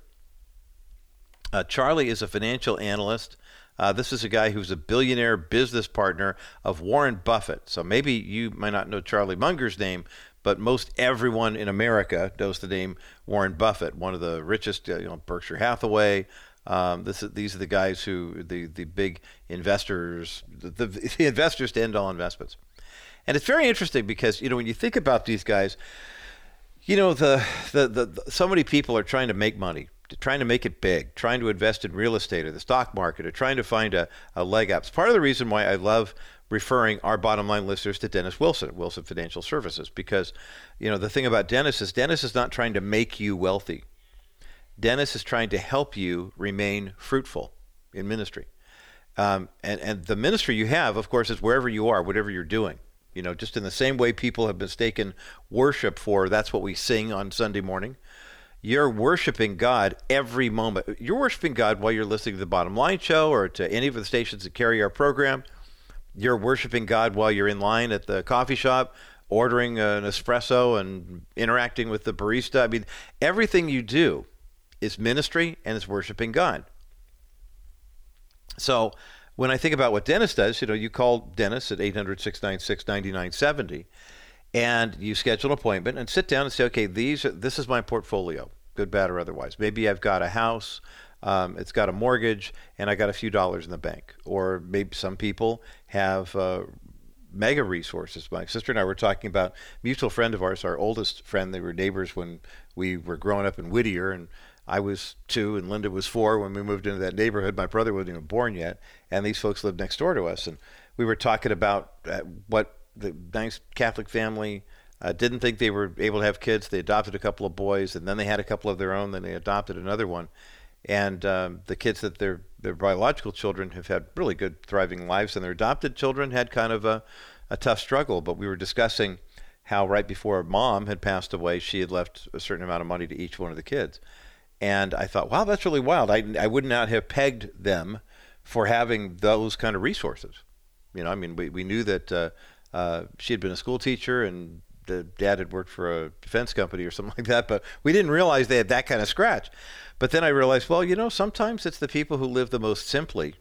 Uh, Charlie is a financial analyst. Uh, this is a guy who's a billionaire business partner of Warren Buffett. So maybe you might not know Charlie Munger's name, but most everyone in America knows the name Warren Buffett, one of the richest, uh, you know, Berkshire Hathaway. Um, this is, these are the guys who the the big investors, the, the investors to end all investments, and it's very interesting because you know when you think about these guys, you know the, the the, the so many people are trying to make money trying to make it big, trying to invest in real estate or the stock market, or trying to find a, a leg up. It's part of the reason why I love referring our bottom line listeners to Dennis Wilson, Wilson Financial Services, because you know the thing about Dennis is Dennis is not trying to make you wealthy. Dennis is trying to help you remain fruitful in ministry. Um, and, and the ministry you have, of course, is wherever you are, whatever you're doing. You know, just in the same way people have mistaken worship for that's what we sing on Sunday morning. You're worshiping God every moment. You're worshiping God while you're listening to the Bottom Line Show or to any of the stations that carry our program you're worshiping God while you're in line at the coffee shop, ordering an espresso and interacting with the barista. I mean, everything you do is ministry and is worshiping God. So when I think about what Dennis does, you know, you call Dennis at 800 696 9970 and you schedule an appointment and sit down and say, okay, these this is my portfolio, good, bad, or otherwise. Maybe I've got a house, Um, it's got a mortgage, and I got a few dollars in the bank. Or maybe some people have uh, mega resources. My sister and I were talking about mutual friend of ours, our oldest friend. They were neighbors when we were growing up in Whittier, and I was two, and Linda was four when we moved into that neighborhood. My brother wasn't even born yet, and these folks lived next door to us. And we were talking about uh, what the nice Catholic family uh, didn't think they were able to have kids. They adopted a couple of boys, and then they had a couple of their own. Then they adopted another one, and um, the kids that their their biological children have had really good, thriving lives, and their adopted children had kind of a, a tough struggle. But we were discussing how right before mom had passed away, she had left a certain amount of money to each one of the kids, and I thought, wow, that's really wild. I I would not have pegged them for having those kind of resources. You know, I mean, we, we knew that uh, uh, she had been a school teacher and the dad had worked for a defense company or something like that, but we didn't realize they had that kind of scratch. But then I realized, well, you know, sometimes it's the people who live the most simply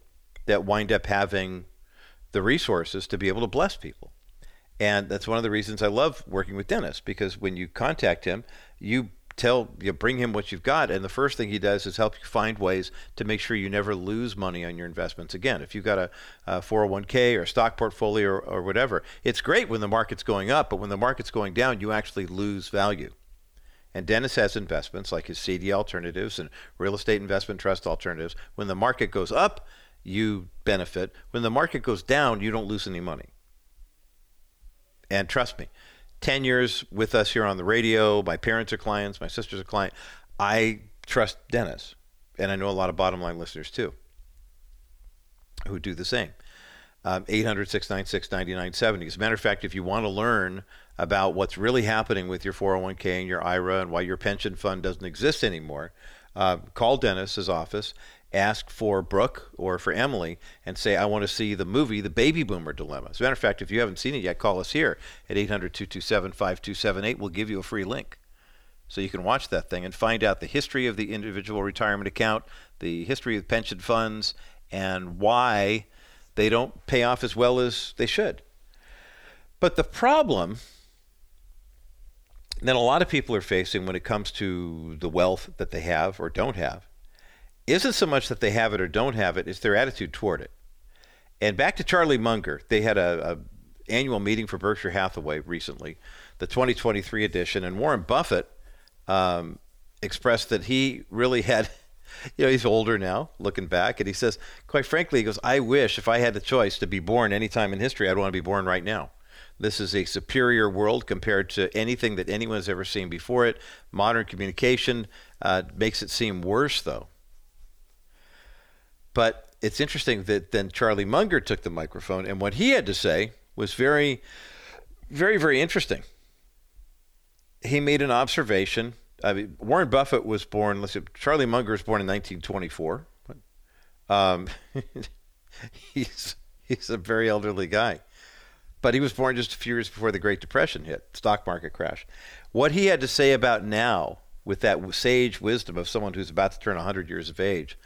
that wind up having the resources to be able to bless people. And that's one of the reasons I love working with Dennis because when you contact him, you tell you bring him what you've got and the first thing he does is help you find ways to make sure you never lose money on your investments again if you've got a, a 401k or a stock portfolio or, or whatever it's great when the market's going up but when the market's going down you actually lose value and Dennis has investments like his CD alternatives and real estate investment trust alternatives. When the market goes up, you benefit. When the market goes down, you don't lose any money. And trust me, 10 years with us here on the radio. My parents are clients, my sister's a client. I trust Dennis, and I know a lot of bottom line listeners too who do the same. Um, 800 696 9970. As a matter of fact, if you want to learn about what's really happening with your 401k and your IRA and why your pension fund doesn't exist anymore, uh, call Dennis's office ask for Brooke or for Emily and say, I want to see the movie, The Baby Boomer Dilemma. As a matter of fact, if you haven't seen it yet, call us here at 800 227 5278. We'll give you a free link. So you can watch that thing and find out the history of the individual retirement account, the history of pension funds, and why they don't pay off as well as they should. But the problem that a lot of people are facing when it comes to the wealth that they have or don't have isn't so much that they have it or don't have it, it's their attitude toward it. And back to Charlie Munger, they had a, a annual meeting for Berkshire Hathaway recently, the 2023 edition, and Warren Buffett um, expressed that he really had, you know, he's older now, looking back, and he says, quite frankly, he goes, I wish if I had the choice to be born any time in history, I'd want to be born right now. This is a superior world compared to anything that anyone has ever seen before it. Modern communication uh, makes it seem worse, though. But it's interesting that then Charlie Munger took the microphone, and what he had to say was very, very, very interesting. He made an observation. I mean, Warren Buffett was born. Let's see, Charlie Munger was born in 1924. Um, he's he's a very elderly guy, but he was born just a few years before the Great Depression hit, stock market crash. What he had to say about now, with that sage wisdom of someone who's about to turn 100 years of age,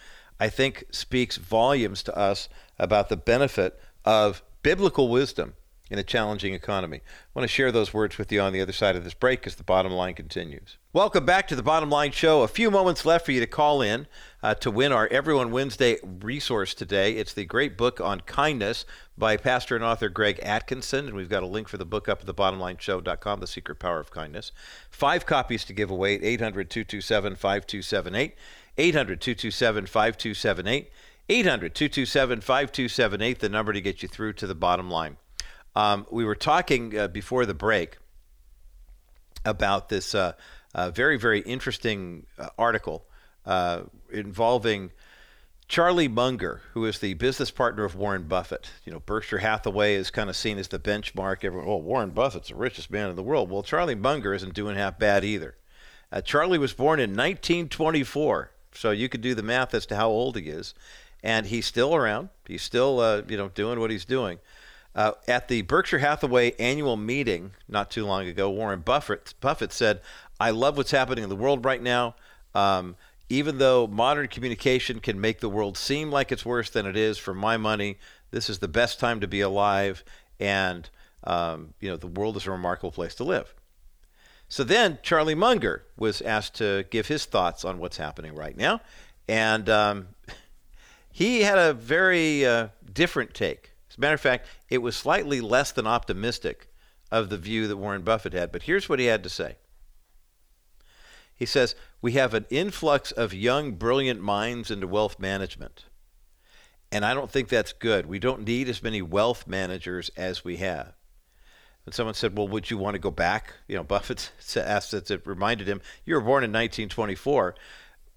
I think speaks volumes to us about the benefit of biblical wisdom in a challenging economy. I want to share those words with you on the other side of this break as the bottom line continues. Welcome back to the Bottom Line Show. A few moments left for you to call in uh, to win our Everyone Wednesday resource today. It's the great book on kindness by pastor and author Greg Atkinson, and we've got a link for the book up at thebottomlineshow.com, The Secret Power of Kindness. Five copies to give away at 800 227 5278. 800 227 5278. 800 227 5278, the number to get you through to the bottom line. Um, we were talking uh, before the break about this uh, uh, very, very interesting uh, article uh, involving Charlie Munger, who is the business partner of Warren Buffett. You know, Berkshire Hathaway is kind of seen as the benchmark. Everyone, oh, Warren Buffett's the richest man in the world. Well, Charlie Munger isn't doing half bad either. Uh, Charlie was born in 1924. So you could do the math as to how old he is, and he's still around. He's still, uh, you know, doing what he's doing. Uh, at the Berkshire Hathaway annual meeting not too long ago, Warren Buffett Buffett said, "I love what's happening in the world right now. Um, even though modern communication can make the world seem like it's worse than it is, for my money, this is the best time to be alive, and um, you know, the world is a remarkable place to live." So then Charlie Munger was asked to give his thoughts on what's happening right now. And um, he had a very uh, different take. As a matter of fact, it was slightly less than optimistic of the view that Warren Buffett had. But here's what he had to say. He says, We have an influx of young, brilliant minds into wealth management. And I don't think that's good. We don't need as many wealth managers as we have. And someone said, Well, would you want to go back? You know, Buffett asked that. it reminded him, You were born in 1924.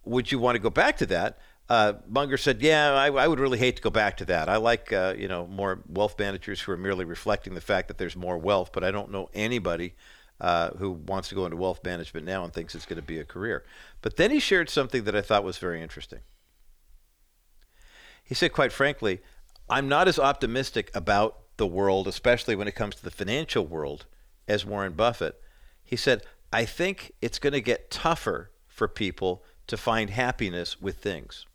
Would you want to go back to that? Uh, Munger said, "Yeah, I, I, would really hate to go back to that. I like, uh, you know, more wealth managers who are merely reflecting the fact that there's more wealth. But I don't know anybody uh, who wants to go into wealth management now and thinks it's going to be a career." But then he shared something that I thought was very interesting. He said, quite frankly, I'm not as optimistic about the world, especially when it comes to the financial world, as Warren Buffett. He said, I think it's going to get tougher for people to find happiness with things.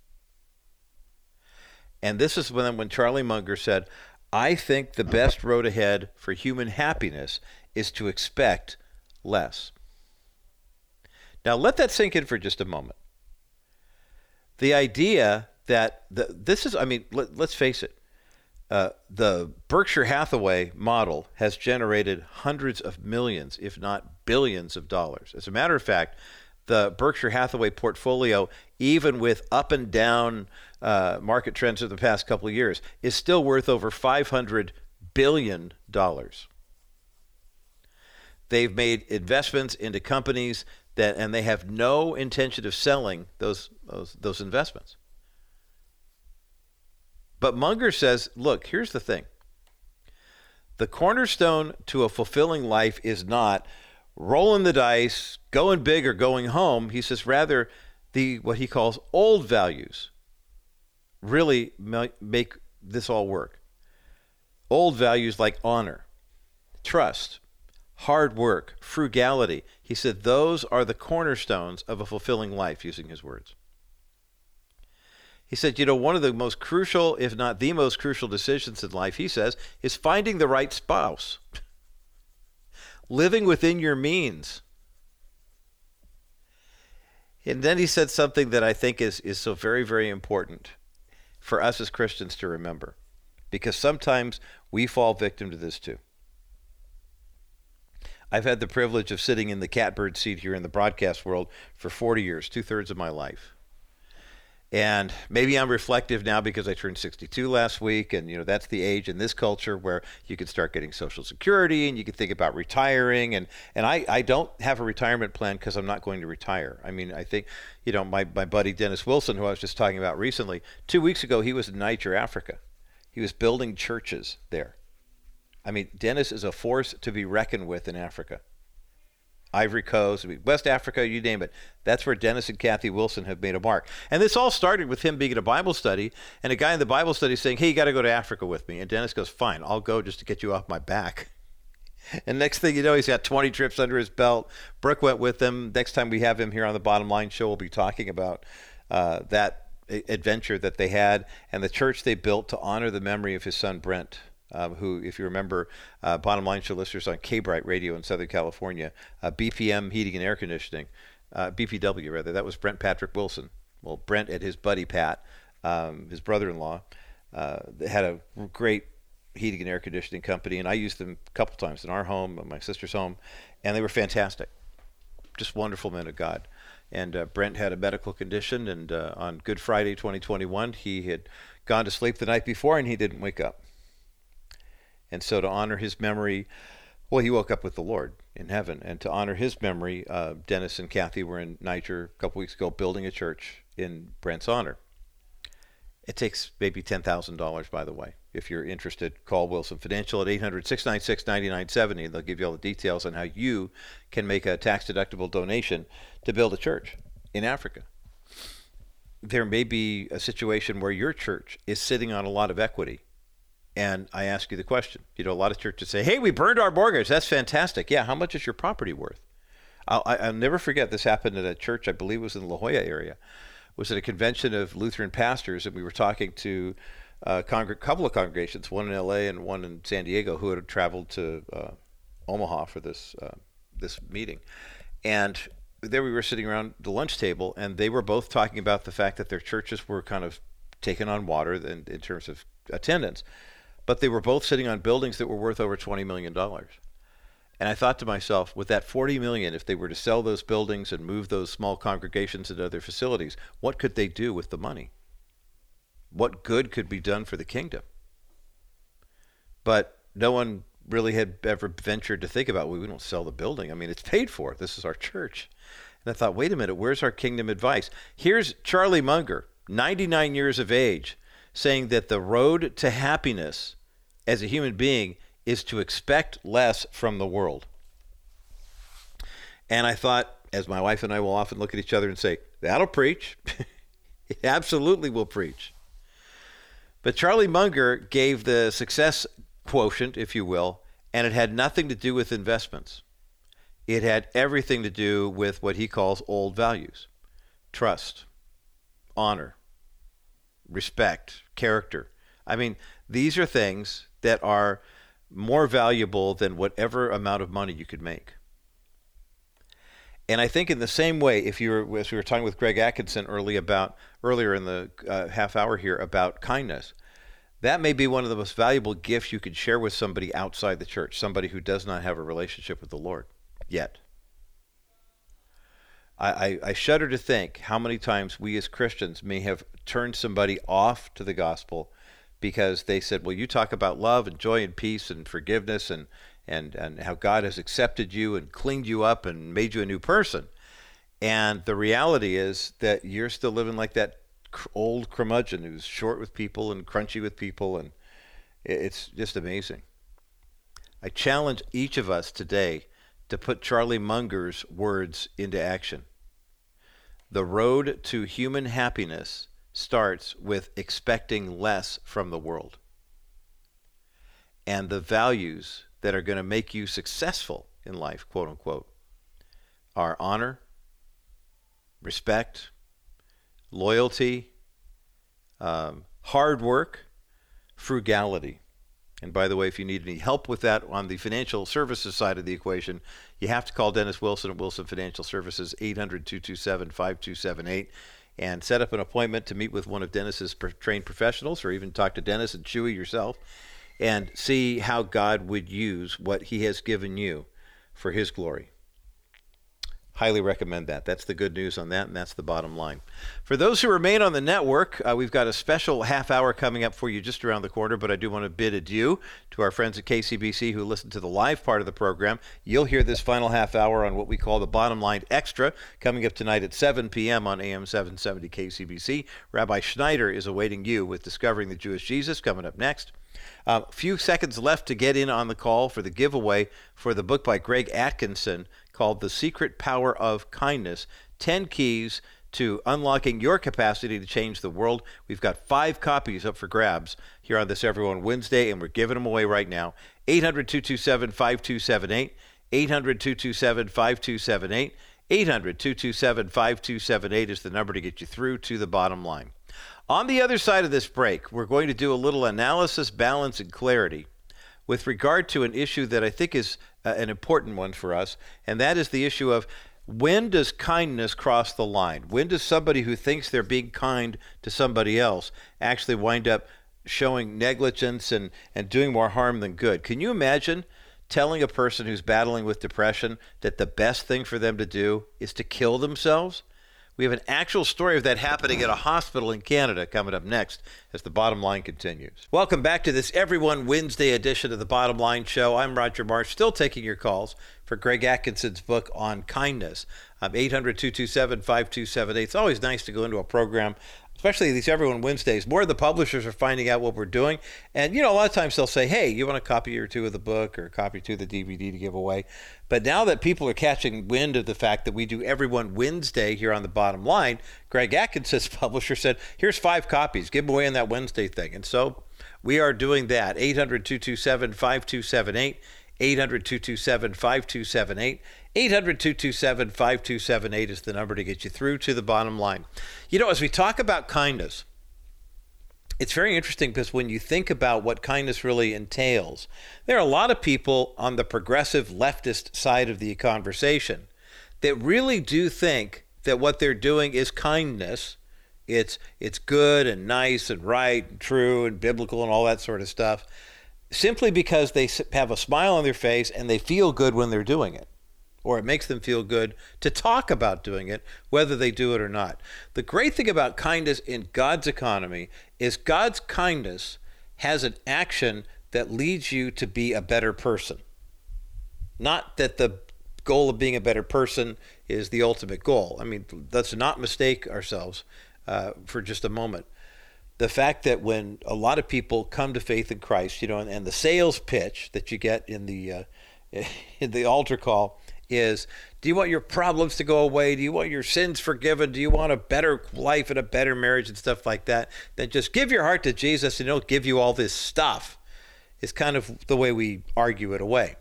And this is when, when Charlie Munger said, I think the best road ahead for human happiness is to expect less. Now, let that sink in for just a moment. The idea that the, this is, I mean, let, us face it, uh, the Berkshire Hathaway model has generated hundreds of millions, if not billions of dollars. As a matter of fact, the Berkshire Hathaway portfolio, even with up and down uh, market trends of the past couple of years, is still worth over $500 billion. They've made investments into companies that, and they have no intention of selling those, those, those investments. But Munger says, look, here's the thing. The cornerstone to a fulfilling life is not rolling the dice, going big or going home. He says rather the what he calls old values really make this all work. Old values like honor, trust, hard work, frugality. He said those are the cornerstones of a fulfilling life, using his words. He said, you know, one of the most crucial, if not the most crucial decisions in life, he says, is finding the right spouse. Living within your means. And then he said something that I think is, is so very, very important for us as Christians to remember. Because sometimes we fall victim to this too. I've had the privilege of sitting in the catbird seat here in the broadcast world for 40 years, two thirds of my life. And maybe I'm reflective now because I turned 62 last week, and you know that's the age in this culture where you can start getting Social Security and you can think about retiring. And and I, I don't have a retirement plan because I'm not going to retire. I mean, I think you know my my buddy Dennis Wilson, who I was just talking about recently, two weeks ago he was in Niger, Africa. He was building churches there. I mean, Dennis is a force to be reckoned with in Africa. Ivory Coast, West Africa, you name it. That's where Dennis and Kathy Wilson have made a mark. And this all started with him being at a Bible study and a guy in the Bible study saying, Hey, you got to go to Africa with me. And Dennis goes, Fine, I'll go just to get you off my back. And next thing you know, he's got 20 trips under his belt. Brooke went with him. Next time we have him here on the Bottom Line Show, we'll be talking about uh, that adventure that they had and the church they built to honor the memory of his son Brent um, who, if you remember, uh, bottom line show listeners on K Bright Radio in Southern California, uh, BPM Heating and Air Conditioning, uh, BPW rather, that was Brent Patrick Wilson. Well, Brent and his buddy Pat, um, his brother-in-law, uh, had a great heating and air conditioning company, and I used them a couple times in our home, in my sister's home, and they were fantastic. Just wonderful men of God. And uh, Brent had a medical condition, and uh, on Good Friday 2021, he had gone to sleep the night before and he didn't wake up. And so, to honor his memory, well, he woke up with the Lord in heaven. And to honor his memory, uh, Dennis and Kathy were in Niger a couple weeks ago building a church in Brent's honor. It takes maybe $10,000, by the way. If you're interested, call Wilson Financial at 800 696 9970. They'll give you all the details on how you can make a tax deductible donation to build a church in Africa. There may be a situation where your church is sitting on a lot of equity and I ask you the question. You know, a lot of churches say, "Hey, we burned our mortgage. That's fantastic. Yeah, how much is your property worth?" I'll, I'll never forget. This happened at a church, I believe, was in the La Jolla area. It was at a convention of Lutheran pastors, and we were talking to a couple of congregations, one in L.A. and one in San Diego, who had traveled to uh, Omaha for this uh, this meeting. And there we were sitting around the lunch table, and they were both talking about the fact that their churches were kind of taken on water in, in terms of attendance, but they were both sitting on buildings that were worth over twenty million dollars. And I thought to myself, with that 40 million, if they were to sell those buildings and move those small congregations into other facilities, what could they do with the money? What good could be done for the kingdom? But no one really had ever ventured to think about, well, we don't sell the building. I mean, it's paid for. This is our church. And I thought, wait a minute, where's our kingdom advice? Here's Charlie Munger, 99 years of age, saying that the road to happiness as a human being is to expect less from the world. And I thought, as my wife and I will often look at each other and say, that'll preach. it absolutely will preach. But Charlie Munger gave the success quotient, if you will, and it had nothing to do with investments. It had everything to do with what he calls old values trust, honor, respect, character. I mean, these are things that are more valuable than whatever amount of money you could make. And I think in the same way, if you were, as we were talking with Greg Atkinson early about earlier in the uh, half hour here about kindness, that may be one of the most valuable gifts you could share with somebody outside the church, somebody who does not have a relationship with the Lord yet. I, I, shudder to think how many times we as Christians may have turned somebody off to the gospel because they said, Well, you talk about love and joy and peace and forgiveness and, and, and how God has accepted you and cleaned you up and made you a new person. And the reality is that you're still living like that old curmudgeon who's short with people and crunchy with people. And it's just amazing. I challenge each of us today to put Charlie Munger's words into action. The road to human happiness starts with expecting less from the world. And the values that are going to make you successful in life, quote unquote, are honor, respect, loyalty, um, hard work, frugality. And by the way, if you need any help with that on the financial services side of the equation, you have to call Dennis Wilson at Wilson Financial Services, 800 227 5278 and set up an appointment to meet with one of Dennis's trained professionals or even talk to Dennis and Chewy yourself and see how God would use what he has given you for his glory. Highly recommend that. That's the good news on that, and that's the bottom line. For those who remain on the network, uh, we've got a special half hour coming up for you just around the corner, but I do want to bid adieu to our friends at KCBC who listen to the live part of the program. You'll hear this final half hour on what we call the Bottom Line Extra coming up tonight at 7 p.m. on AM 770 KCBC. Rabbi Schneider is awaiting you with Discovering the Jewish Jesus coming up next. A uh, few seconds left to get in on the call for the giveaway for the book by Greg Atkinson called The Secret Power of Kindness 10 Keys to Unlocking Your Capacity to Change the World. We've got five copies up for grabs here on this Everyone Wednesday, and we're giving them away right now. 800 227 5278. 800 227 5278. 800 227 5278 is the number to get you through to the bottom line. On the other side of this break, we're going to do a little analysis, balance, and clarity with regard to an issue that I think is uh, an important one for us, and that is the issue of when does kindness cross the line? When does somebody who thinks they're being kind to somebody else actually wind up showing negligence and, and doing more harm than good? Can you imagine telling a person who's battling with depression that the best thing for them to do is to kill themselves? We have an actual story of that happening at a hospital in Canada coming up next as the bottom line continues. Welcome back to this Everyone Wednesday edition of the Bottom Line Show. I'm Roger Marsh, still taking your calls for Greg Atkinson's book on kindness. Um, I'm 800 227 5278. It's always nice to go into a program especially these Everyone Wednesdays, more of the publishers are finding out what we're doing. And, you know, a lot of times they'll say, hey, you want a copy or two of the book or a copy of the DVD to give away. But now that people are catching wind of the fact that we do Everyone Wednesday here on the bottom line, Greg Atkinson's publisher said, here's five copies, give away on that Wednesday thing. And so we are doing that. 800 227 5278. 800 227 5278. 800 227 5278 is the number to get you through to the bottom line. You know, as we talk about kindness, it's very interesting because when you think about what kindness really entails, there are a lot of people on the progressive leftist side of the conversation that really do think that what they're doing is kindness. It's it's good and nice and right and true and biblical and all that sort of stuff, simply because they have a smile on their face and they feel good when they're doing it, or it makes them feel good to talk about doing it, whether they do it or not. The great thing about kindness in God's economy is God's kindness has an action that leads you to be a better person. Not that the goal of being a better person is the ultimate goal. I mean, let's not mistake ourselves uh, for just a moment. The fact that when a lot of people come to faith in Christ, you know, and, and the sales pitch that you get in the uh, in the altar call is do you want your problems to go away? Do you want your sins forgiven? Do you want a better life and a better marriage and stuff like that? Then just give your heart to jesus and he'll give you all this stuff. Is kind of the way we argue it away.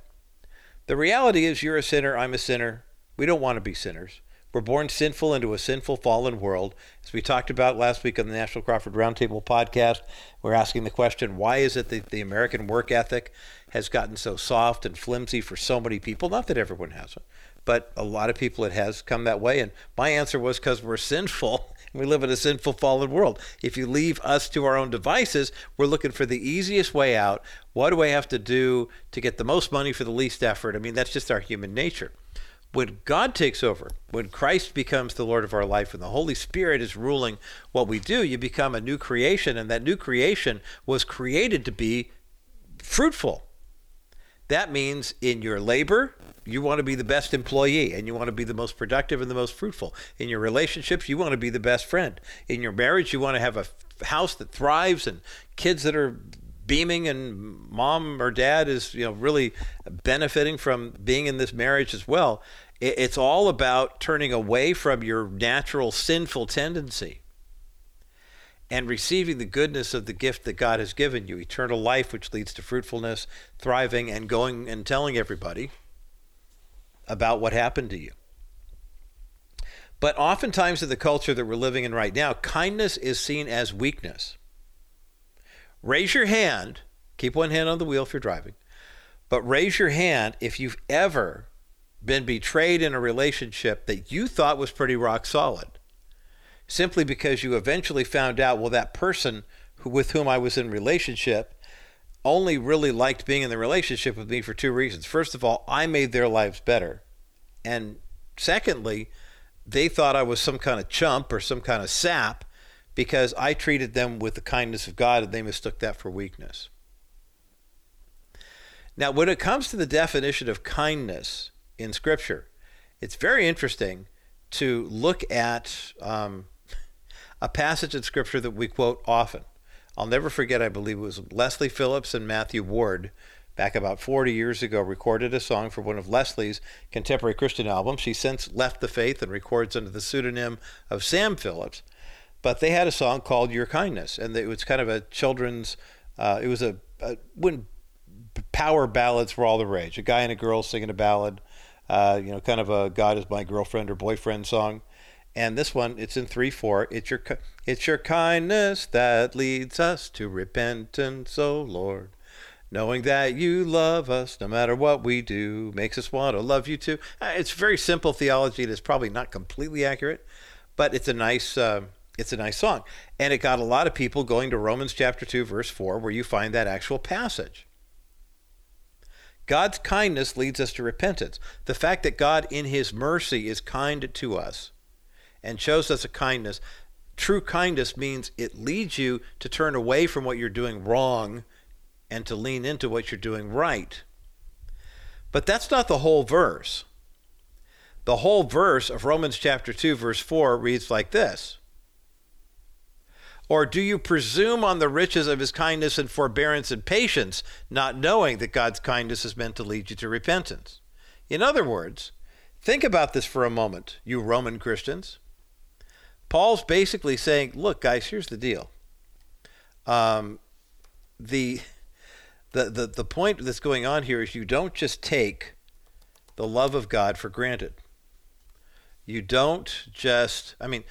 The reality is, you're a sinner, I'm a sinner. We don't want to be sinners. We're born sinful into a sinful, fallen world. As we talked about last week on the National Crawford Roundtable podcast, we're asking the question why is it that the American work ethic has gotten so soft and flimsy for so many people? Not that everyone has it, but a lot of people it has come that way. And my answer was because we're sinful we live in a sinful, fallen world. If you leave us to our own devices, we're looking for the easiest way out. What do I have to do to get the most money for the least effort? I mean, that's just our human nature. When God takes over, when Christ becomes the Lord of our life, and the Holy Spirit is ruling what we do, you become a new creation, and that new creation was created to be fruitful. That means in your labor, you want to be the best employee and you want to be the most productive and the most fruitful. In your relationships, you want to be the best friend. In your marriage, you want to have a house that thrives and kids that are beaming and mom or dad is, you know, really benefiting from being in this marriage as well. It's all about turning away from your natural sinful tendency and receiving the goodness of the gift that God has given you eternal life, which leads to fruitfulness, thriving, and going and telling everybody about what happened to you. But oftentimes, in the culture that we're living in right now, kindness is seen as weakness. Raise your hand, keep one hand on the wheel if you're driving, but raise your hand if you've ever been betrayed in a relationship that you thought was pretty rock solid, simply because you eventually found out, well, that person who, with whom I was in relationship only really liked being in the relationship with me for two reasons. First of all, I made their lives better. And secondly, they thought I was some kind of chump or some kind of sap because I treated them with the kindness of God and they mistook that for weakness. Now, when it comes to the definition of kindness in Scripture, it's very interesting to look at um, a passage in Scripture that we quote often. I'll never forget, I believe it was Leslie Phillips and Matthew Ward, back about 40 years ago, recorded a song for one of Leslie's contemporary Christian albums. She since left the faith and records under the pseudonym of Sam Phillips. But they had a song called Your Kindness, and it was kind of a children's, uh, it was a, a, when power ballads were all the rage. A guy and a girl singing a ballad, uh, you know, kind of a God is my girlfriend or boyfriend song. And this one, it's in three four. It's your it's your kindness that leads us to repentance, O Lord. Knowing that you love us no matter what we do makes us want to love you too. Uh, it's very simple theology. that's probably not completely accurate, but it's a nice uh, it's a nice song, and it got a lot of people going to Romans chapter two verse four, where you find that actual passage. God's kindness leads us to repentance. The fact that God, in His mercy, is kind to us and shows us a kindness. True kindness means it leads you to turn away from what you're doing wrong and to lean into what you're doing right. But that's not the whole verse. The whole verse of Romans chapter 2, verse 4 reads like this Or do you presume on the riches of his kindness and forbearance and patience, not knowing that God's kindness is meant to lead you to repentance? In other words, think about this for a moment, you Roman Christians. Paul's basically saying, look, guys, here's the deal. Um, the, the, the, the point that's going on here is you don't just take the love of God for granted. You don't just, I mean,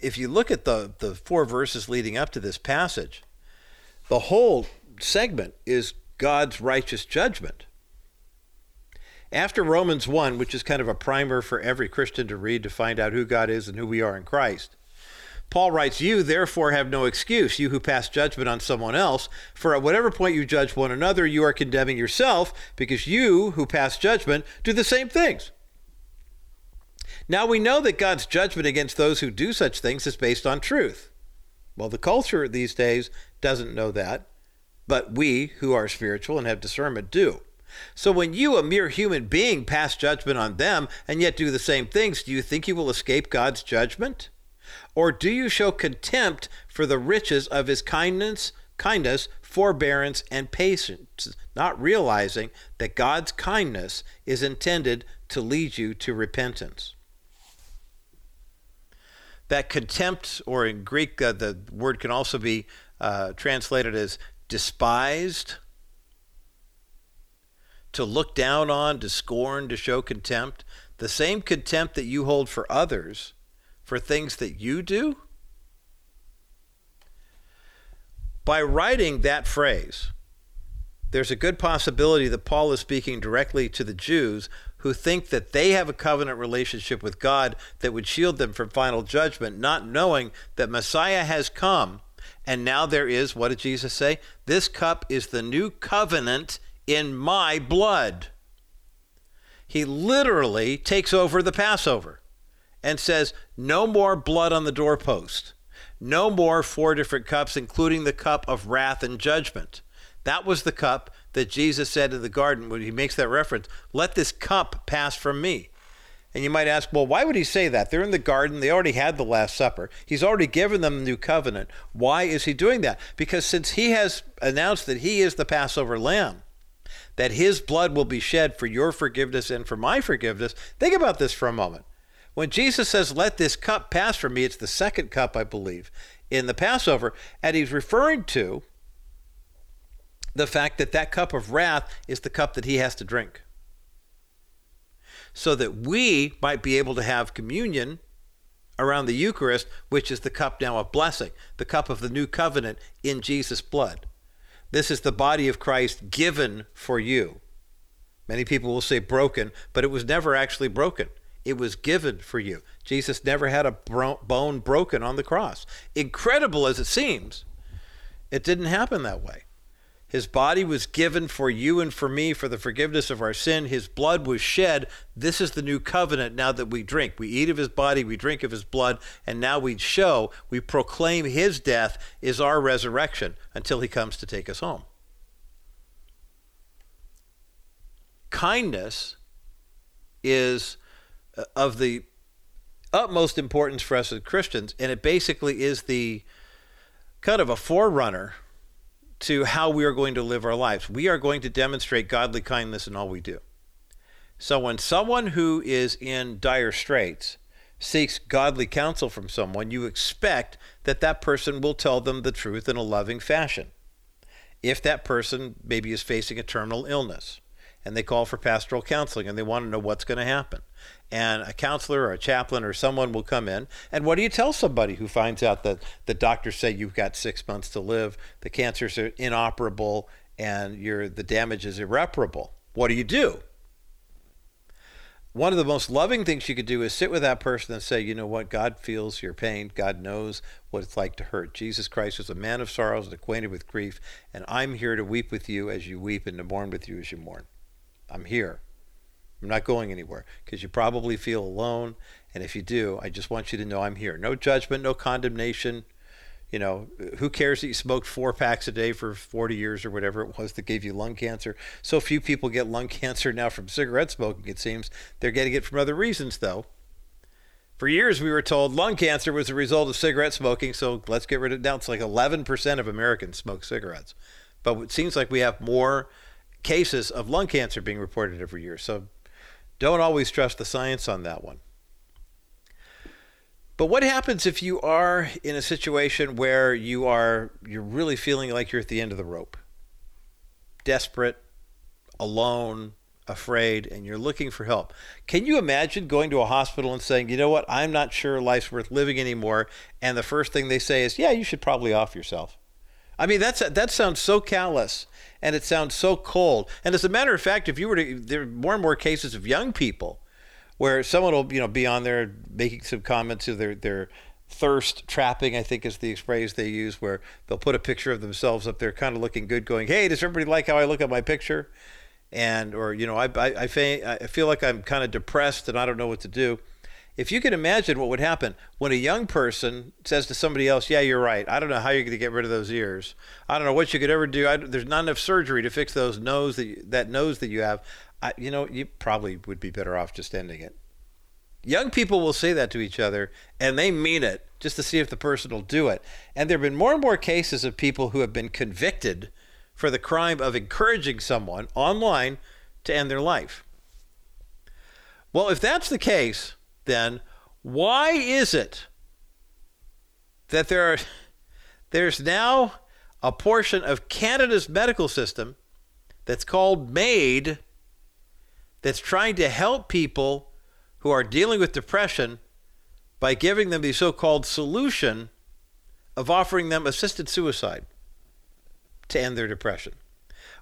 if you look at the, the four verses leading up to this passage, the whole segment is God's righteous judgment. After Romans 1, which is kind of a primer for every Christian to read to find out who God is and who we are in Christ, Paul writes, You therefore have no excuse, you who pass judgment on someone else, for at whatever point you judge one another, you are condemning yourself, because you who pass judgment do the same things. Now we know that God's judgment against those who do such things is based on truth. Well, the culture these days doesn't know that, but we who are spiritual and have discernment do. So when you, a mere human being, pass judgment on them and yet do the same things, do you think you will escape God's judgment? Or do you show contempt for the riches of his kindness, kindness, forbearance, and patience, not realizing that God's kindness is intended to lead you to repentance? That contempt, or in Greek, uh, the word can also be uh, translated as despised, to look down on, to scorn, to show contempt. The same contempt that you hold for others for things that you do? By writing that phrase, there's a good possibility that Paul is speaking directly to the Jews who think that they have a covenant relationship with God that would shield them from final judgment, not knowing that Messiah has come. And now there is, what did Jesus say? This cup is the new covenant in my blood. He literally takes over the Passover and says, No more blood on the doorpost. No more four different cups, including the cup of wrath and judgment. That was the cup that Jesus said in the garden when he makes that reference, Let this cup pass from me. And you might ask, well, why would he say that? They're in the garden. They already had the Last Supper. He's already given them the new covenant. Why is he doing that? Because since he has announced that he is the Passover lamb, that his blood will be shed for your forgiveness and for my forgiveness, think about this for a moment. When Jesus says, Let this cup pass from me, it's the second cup, I believe, in the Passover. And he's referring to the fact that that cup of wrath is the cup that he has to drink. So that we might be able to have communion around the Eucharist, which is the cup now of blessing, the cup of the new covenant in Jesus' blood. This is the body of Christ given for you. Many people will say broken, but it was never actually broken. It was given for you. Jesus never had a bro- bone broken on the cross. Incredible as it seems, it didn't happen that way. His body was given for you and for me for the forgiveness of our sin. His blood was shed. This is the new covenant now that we drink. We eat of his body, we drink of his blood, and now we show, we proclaim his death is our resurrection until he comes to take us home. Kindness is uh, of the utmost importance for us as Christians, and it basically is the kind of a forerunner to how we are going to live our lives. We are going to demonstrate godly kindness in all we do. So when someone who is in dire straits seeks godly counsel from someone, you expect that that person will tell them the truth in a loving fashion. If that person maybe is facing a terminal illness and they call for pastoral counseling and they want to know what's going to happen, and a counselor or a chaplain or someone will come in. And what do you tell somebody who finds out that the doctors say you've got six months to live, the cancers are inoperable, and the damage is irreparable? What do you do? One of the most loving things you could do is sit with that person and say, you know what, God feels your pain. God knows what it's like to hurt. Jesus Christ is a man of sorrows and acquainted with grief, and I'm here to weep with you as you weep and to mourn with you as you mourn. I'm here. I'm not going anywhere because you probably feel alone. And if you do, I just want you to know I'm here. No judgment, no condemnation. You know, who cares that you smoked four packs a day for 40 years or whatever it was that gave you lung cancer? So few people get lung cancer now from cigarette smoking, it seems. They're getting it from other reasons, though. For years, we were told lung cancer was a result of cigarette smoking, so let's get rid of it. Now it's like 11% of Americans smoke cigarettes. But it seems like we have more cases of lung cancer being reported every year. So don't always trust the science on that one. But what happens if you are in a situation where you are you're really feeling like you're at the end of the rope? Desperate, alone, afraid, and you're looking for help. Can you imagine going to a hospital and saying, "You know what? I'm not sure life's worth living anymore." And the first thing they say is, "Yeah, you should probably off yourself." I mean, that's that sounds so callous and it sounds so cold. And as a matter of fact, if you were to, there are more and more cases of young people where someone will, you know, be on there making some comments of their their thirst trapping, I think is the phrase they use, where they'll put a picture of themselves up there, kind of looking good, going, "Hey, does everybody like how I look at my picture?" And or you know, I I, I, I feel like I'm kind of depressed and I don't know what to do. If you can imagine what would happen when a young person says to somebody else, "Yeah, you're right. I don't know how you're going to get rid of those ears. I don't know what you could ever do. I, there's not enough surgery to fix those nose that you, that nose that you have. I, you know, you probably would be better off just ending it." Young people will say that to each other, and they mean it just to see if the person will do it. And there have been more and more cases of people who have been convicted for the crime of encouraging someone online to end their life. Well, if that's the case, then why is it that there are there's now a portion of Canada's medical system that's called MAID that's trying to help people who are dealing with depression by giving them the so called solution of offering them assisted suicide to end their depression.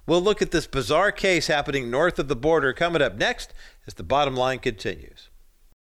We'll look at this bizarre case happening north of the border coming up next as the bottom line continues.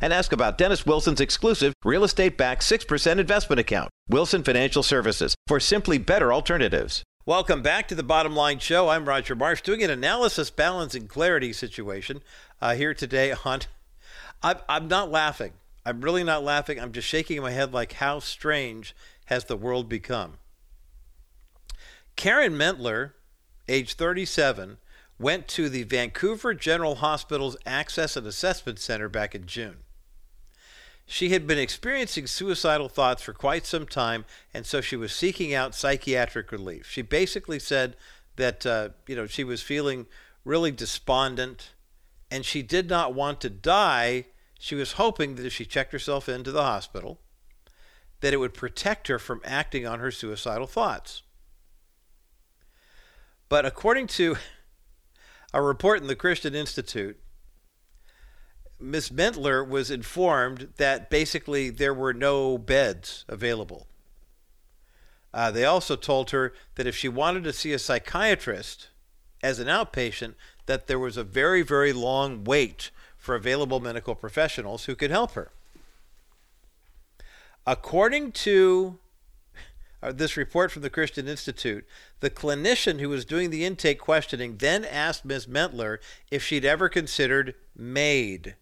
and ask about dennis wilson's exclusive real estate backed 6% investment account wilson financial services for simply better alternatives welcome back to the bottom line show i'm roger marsh doing an analysis balance and clarity situation uh, here today on I'm, I'm not laughing I'm really not laughing. I'm just shaking my head like, how strange has the world become? Karen Mentler, age 37, went to the Vancouver General Hospital's Access and Assessment Center back in June. She had been experiencing suicidal thoughts for quite some time, and so she was seeking out psychiatric relief. She basically said that uh, you know she was feeling really despondent, and she did not want to die she was hoping that if she checked herself into the hospital, that it would protect her from acting on her suicidal thoughts. But according to a report in the Christian Institute, Miss Mentler was informed that basically there were no beds available. Uh, they also told her that if she wanted to see a psychiatrist as an outpatient, that there was a very, very long wait for available medical professionals who could help her. According to uh, this report from the Christian Institute, the clinician who was doing the intake questioning then asked Ms. Mentler if she'd ever considered MAID.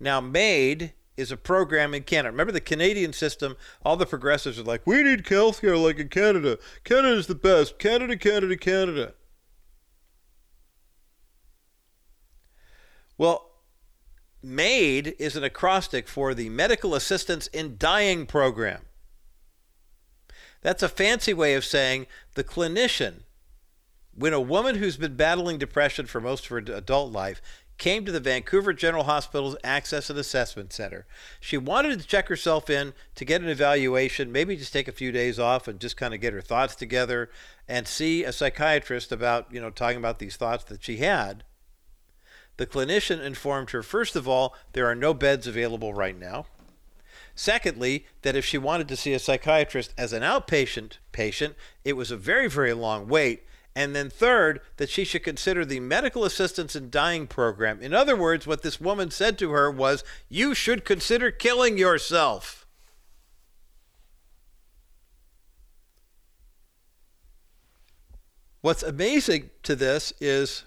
Now, MAID is a program in Canada. Remember the Canadian system? All the progressives are like, we need healthcare like in Canada. Canada's the best. Canada, Canada, Canada. Well, MAID is an acrostic for the Medical Assistance in Dying Program. That's a fancy way of saying the clinician, when a woman who's been battling depression for most of her adult life came to the Vancouver General Hospital's Access and Assessment Center, she wanted to check herself in to get an evaluation, maybe just take a few days off and just kind of get her thoughts together and see a psychiatrist about, you know, talking about these thoughts that she had. The clinician informed her, first of all, there are no beds available right now. Secondly, that if she wanted to see a psychiatrist as an outpatient patient, it was a very, very long wait. And then third, that she should consider the medical assistance in dying program. In other words, what this woman said to her was, You should consider killing yourself. What's amazing to this is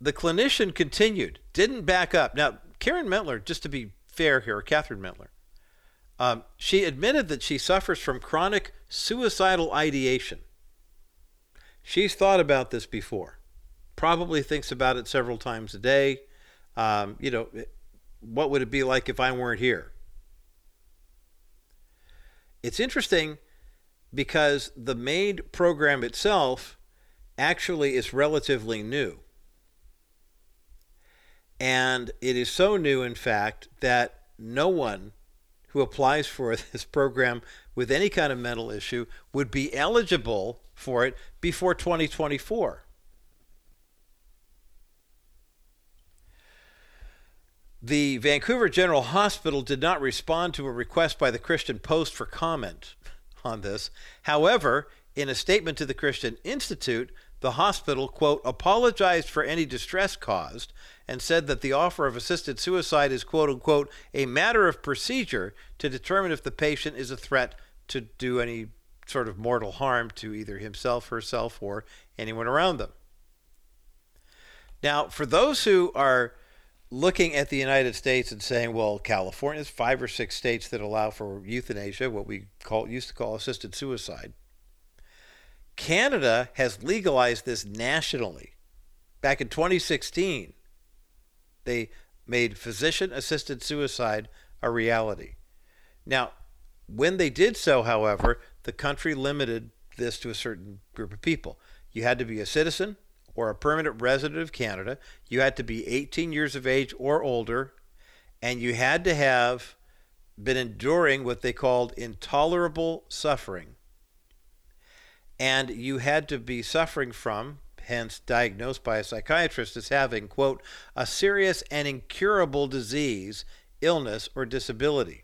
the clinician continued, didn't back up. Now, Karen Mentler, just to be fair here, Catherine Mentler, um, she admitted that she suffers from chronic suicidal ideation. She's thought about this before, probably thinks about it several times a day. Um, you know, what would it be like if I weren't here? It's interesting because the MAID program itself actually is relatively new. And it is so new, in fact, that no one who applies for this program with any kind of mental issue would be eligible for it before 2024. The Vancouver General Hospital did not respond to a request by the Christian Post for comment on this. However, in a statement to the Christian Institute, the hospital, quote, apologized for any distress caused and said that the offer of assisted suicide is, quote unquote, a matter of procedure to determine if the patient is a threat to do any sort of mortal harm to either himself, herself, or anyone around them. Now, for those who are looking at the United States and saying, well, California's five or six states that allow for euthanasia, what we call used to call assisted suicide. Canada has legalized this nationally. Back in 2016, they made physician assisted suicide a reality. Now, when they did so, however, the country limited this to a certain group of people. You had to be a citizen or a permanent resident of Canada. You had to be 18 years of age or older, and you had to have been enduring what they called intolerable suffering. And you had to be suffering from, hence diagnosed by a psychiatrist as having, quote, a serious and incurable disease, illness, or disability.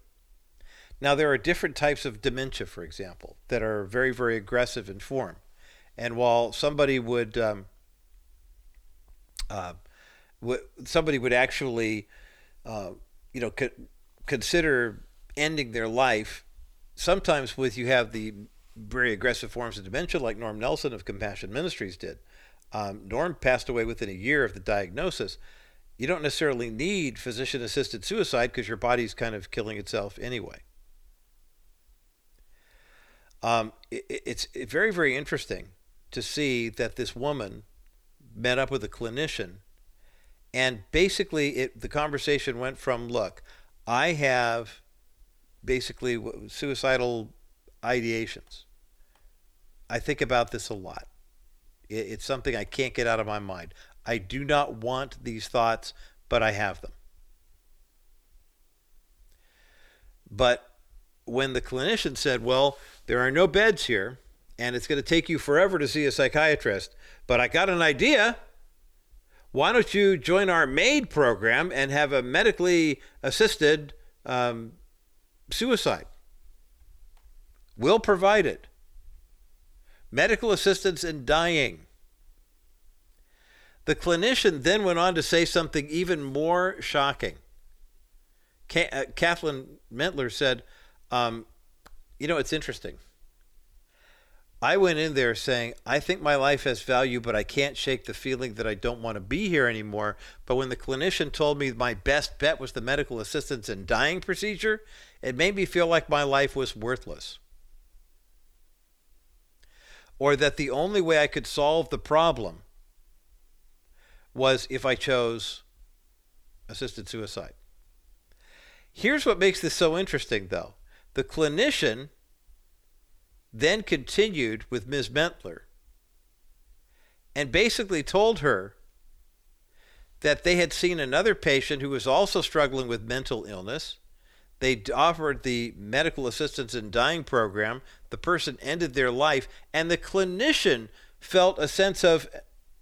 Now, there are different types of dementia, for example, that are very, very aggressive in form. And while somebody would um, uh, somebody would actually, uh, you know, co- consider ending their life. Sometimes, with you have the very aggressive forms of dementia, like Norm Nelson of Compassion Ministries did. Um, Norm passed away within a year of the diagnosis. You don't necessarily need physician assisted suicide because your body's kind of killing itself anyway. Um, it, it's very, very interesting to see that this woman met up with a clinician, and basically, it the conversation went from, "Look, I have basically suicidal ideations. I think about this a lot. It's something I can't get out of my mind. I do not want these thoughts, but I have them." But when the clinician said, "Well, there are no beds here." and it's going to take you forever to see a psychiatrist. But I got an idea. Why don't you join our MAID program and have a medically assisted um, suicide? We'll provide it. Medical assistance in dying. The clinician then went on to say something even more shocking. Uh, Kathleen Mentler said, um, You know, it's interesting. I went in there saying, I think my life has value, but I can't shake the feeling that I don't want to be here anymore. But when the clinician told me my best bet was the medical assistance and dying procedure, it made me feel like my life was worthless. Or that the only way I could solve the problem was if I chose assisted suicide. Here's what makes this so interesting, though the clinician then continued with Ms. Mentler and basically told her that they had seen another patient who was also struggling with mental illness. They offered the medical assistance in dying program. The person ended their life, and the clinician felt a sense of,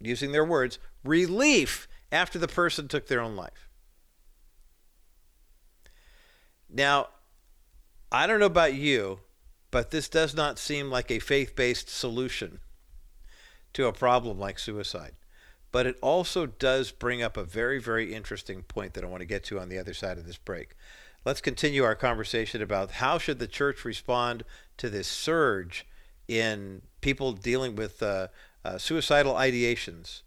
using their words, relief after the person took their own life. Now, I don't know about you, but this does not seem like a faith based solution to a problem like suicide. But it also does bring up a very, very interesting point that I want to get to on the other side of this break. Let's continue our conversation about how should the church respond to this surge in people dealing with uh, uh, suicidal ideations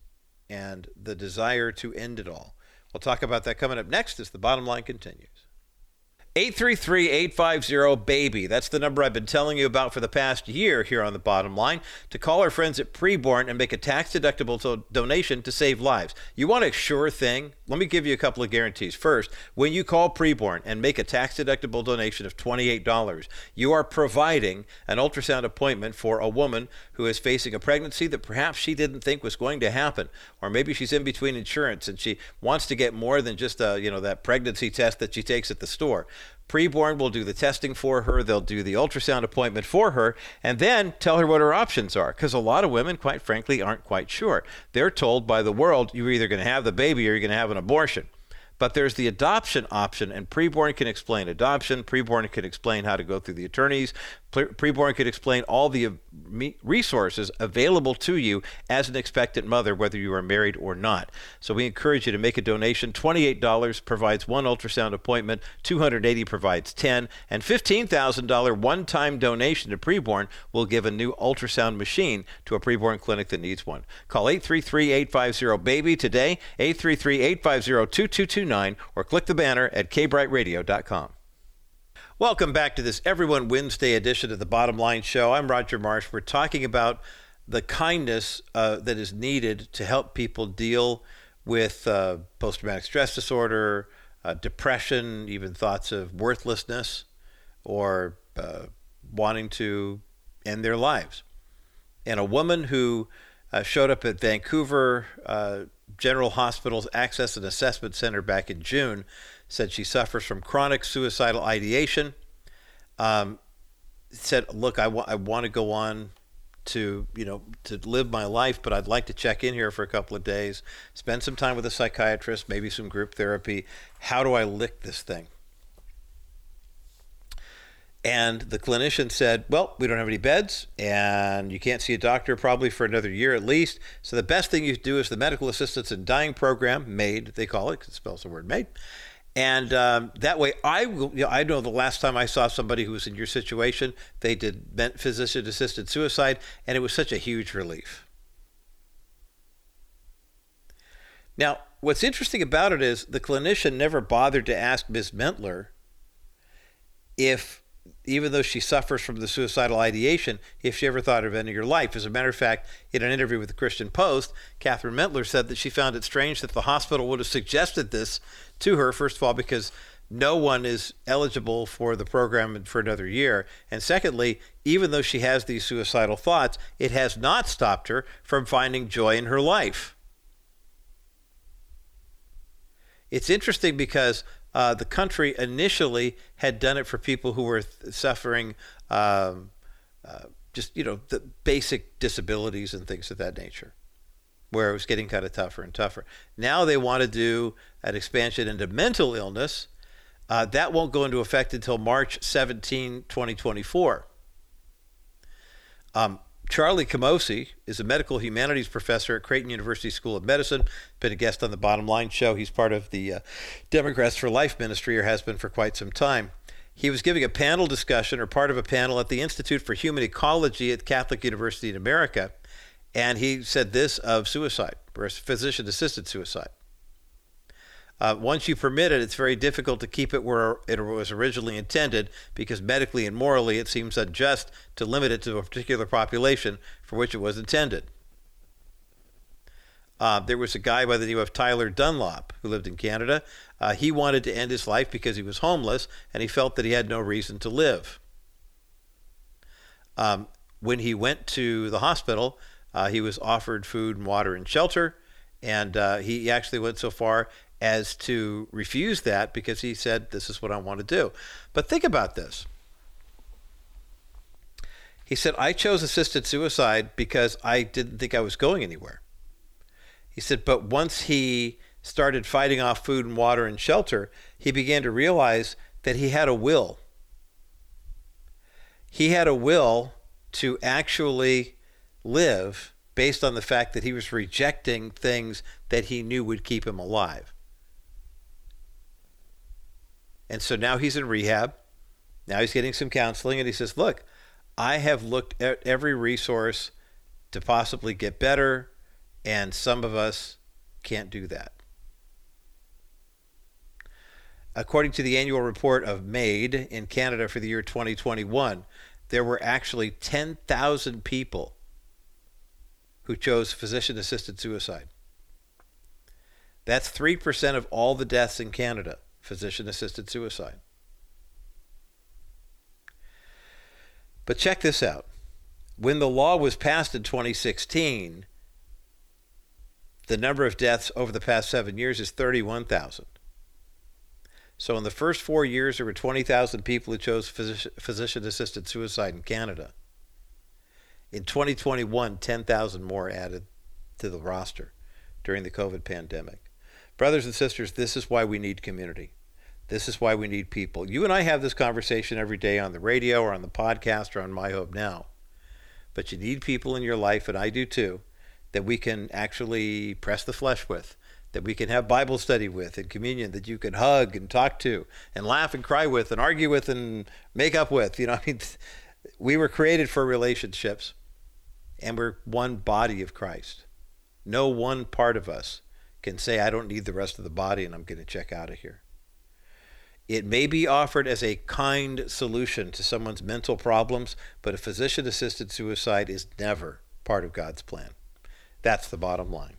and the desire to end it all. We'll talk about that coming up next as the bottom line continues. 833 850 BABY. That's the number I've been telling you about for the past year here on the bottom line to call our friends at Preborn and make a tax deductible to donation to save lives. You want a sure thing? Let me give you a couple of guarantees. First, when you call Preborn and make a tax deductible donation of $28, you are providing an ultrasound appointment for a woman who is facing a pregnancy that perhaps she didn't think was going to happen, or maybe she's in between insurance and she wants to get more than just a, you know that pregnancy test that she takes at the store. Preborn will do the testing for her. They'll do the ultrasound appointment for her and then tell her what her options are. Because a lot of women, quite frankly, aren't quite sure. They're told by the world, you're either going to have the baby or you're going to have an abortion. But there's the adoption option, and preborn can explain adoption. Preborn can explain how to go through the attorneys. Preborn could explain all the resources available to you as an expectant mother, whether you are married or not. So we encourage you to make a donation. $28 provides one ultrasound appointment, 280 provides 10, and $15,000 one-time donation to Preborn will give a new ultrasound machine to a preborn clinic that needs one. Call 833-850-BABY today, 833-850-2229, or click the banner at kbrightradio.com. Welcome back to this Everyone Wednesday edition of the Bottom Line Show. I'm Roger Marsh. We're talking about the kindness uh, that is needed to help people deal with uh, post traumatic stress disorder, uh, depression, even thoughts of worthlessness or uh, wanting to end their lives. And a woman who uh, showed up at Vancouver uh, General Hospital's Access and Assessment Center back in June said she suffers from chronic suicidal ideation. Um, said, look, I, I want to go on to you know to live my life but i'd like to check in here for a couple of days spend some time with a psychiatrist maybe some group therapy how do i lick this thing and the clinician said well we don't have any beds and you can't see a doctor probably for another year at least so the best thing you do is the medical assistance in dying program MAID they call it because it spells the word maid and um, that way, I you know, I know the last time I saw somebody who was in your situation, they did physician-assisted suicide, and it was such a huge relief. Now, what's interesting about it is the clinician never bothered to ask Ms. Mentler if even though she suffers from the suicidal ideation, if she ever thought of ending her life. As a matter of fact, in an interview with the Christian Post, Catherine Mentler said that she found it strange that the hospital would have suggested this to her, first of all, because no one is eligible for the program for another year. And secondly, even though she has these suicidal thoughts, it has not stopped her from finding joy in her life. It's interesting because uh, the country initially had done it for people who were th- suffering um, uh, just you know the basic disabilities and things of that nature, where it was getting kind of tougher and tougher. Now they want to do an expansion into mental illness. Uh, that won't go into effect until March 17, 2024. Um, Charlie Camosy is a medical humanities professor at Creighton University School of Medicine. Been a guest on the Bottom Line show. He's part of the uh, Democrats for Life ministry, or has been for quite some time. He was giving a panel discussion, or part of a panel, at the Institute for Human Ecology at Catholic University in America, and he said this of suicide, or physician-assisted suicide. Uh, once you permit it, it's very difficult to keep it where it was originally intended because medically and morally it seems unjust to limit it to a particular population for which it was intended. Uh, there was a guy by the name of Tyler Dunlop who lived in Canada. Uh, he wanted to end his life because he was homeless and he felt that he had no reason to live. Um, when he went to the hospital, uh, he was offered food and water and shelter, and uh, he actually went so far as to refuse that because he said, This is what I want to do. But think about this. He said, I chose assisted suicide because I didn't think I was going anywhere. He said, but once he started fighting off food and water and shelter, he began to realize that he had a will. He had a will to actually live based on the fact that he was rejecting things that he knew would keep him alive. And so now he's in rehab. Now he's getting some counseling, and he says, Look, I have looked at every resource to possibly get better, and some of us can't do that. According to the annual report of MAID in Canada for the year 2021, there were actually 10,000 people who chose physician assisted suicide. That's 3% of all the deaths in Canada, physician assisted suicide. But check this out. When the law was passed in 2016, the number of deaths over the past seven years is 31,000. So in the first four years, there were 20,000 people who chose physician assisted suicide in Canada. In 2021, 10,000 more added to the roster during the COVID pandemic. Brothers and sisters, this is why we need community. This is why we need people. You and I have this conversation every day on the radio or on the podcast or on My Hope Now. But you need people in your life, and I do too, that we can actually press the flesh with, that we can have Bible study with and communion, that you can hug and talk to and laugh and cry with and argue with and make up with. You know, I mean, we were created for relationships and we're one body of Christ. No one part of us can say, I don't need the rest of the body and I'm going to check out of here. It may be offered as a kind solution to someone's mental problems, but a physician assisted suicide is never part of God's plan. That's the bottom line.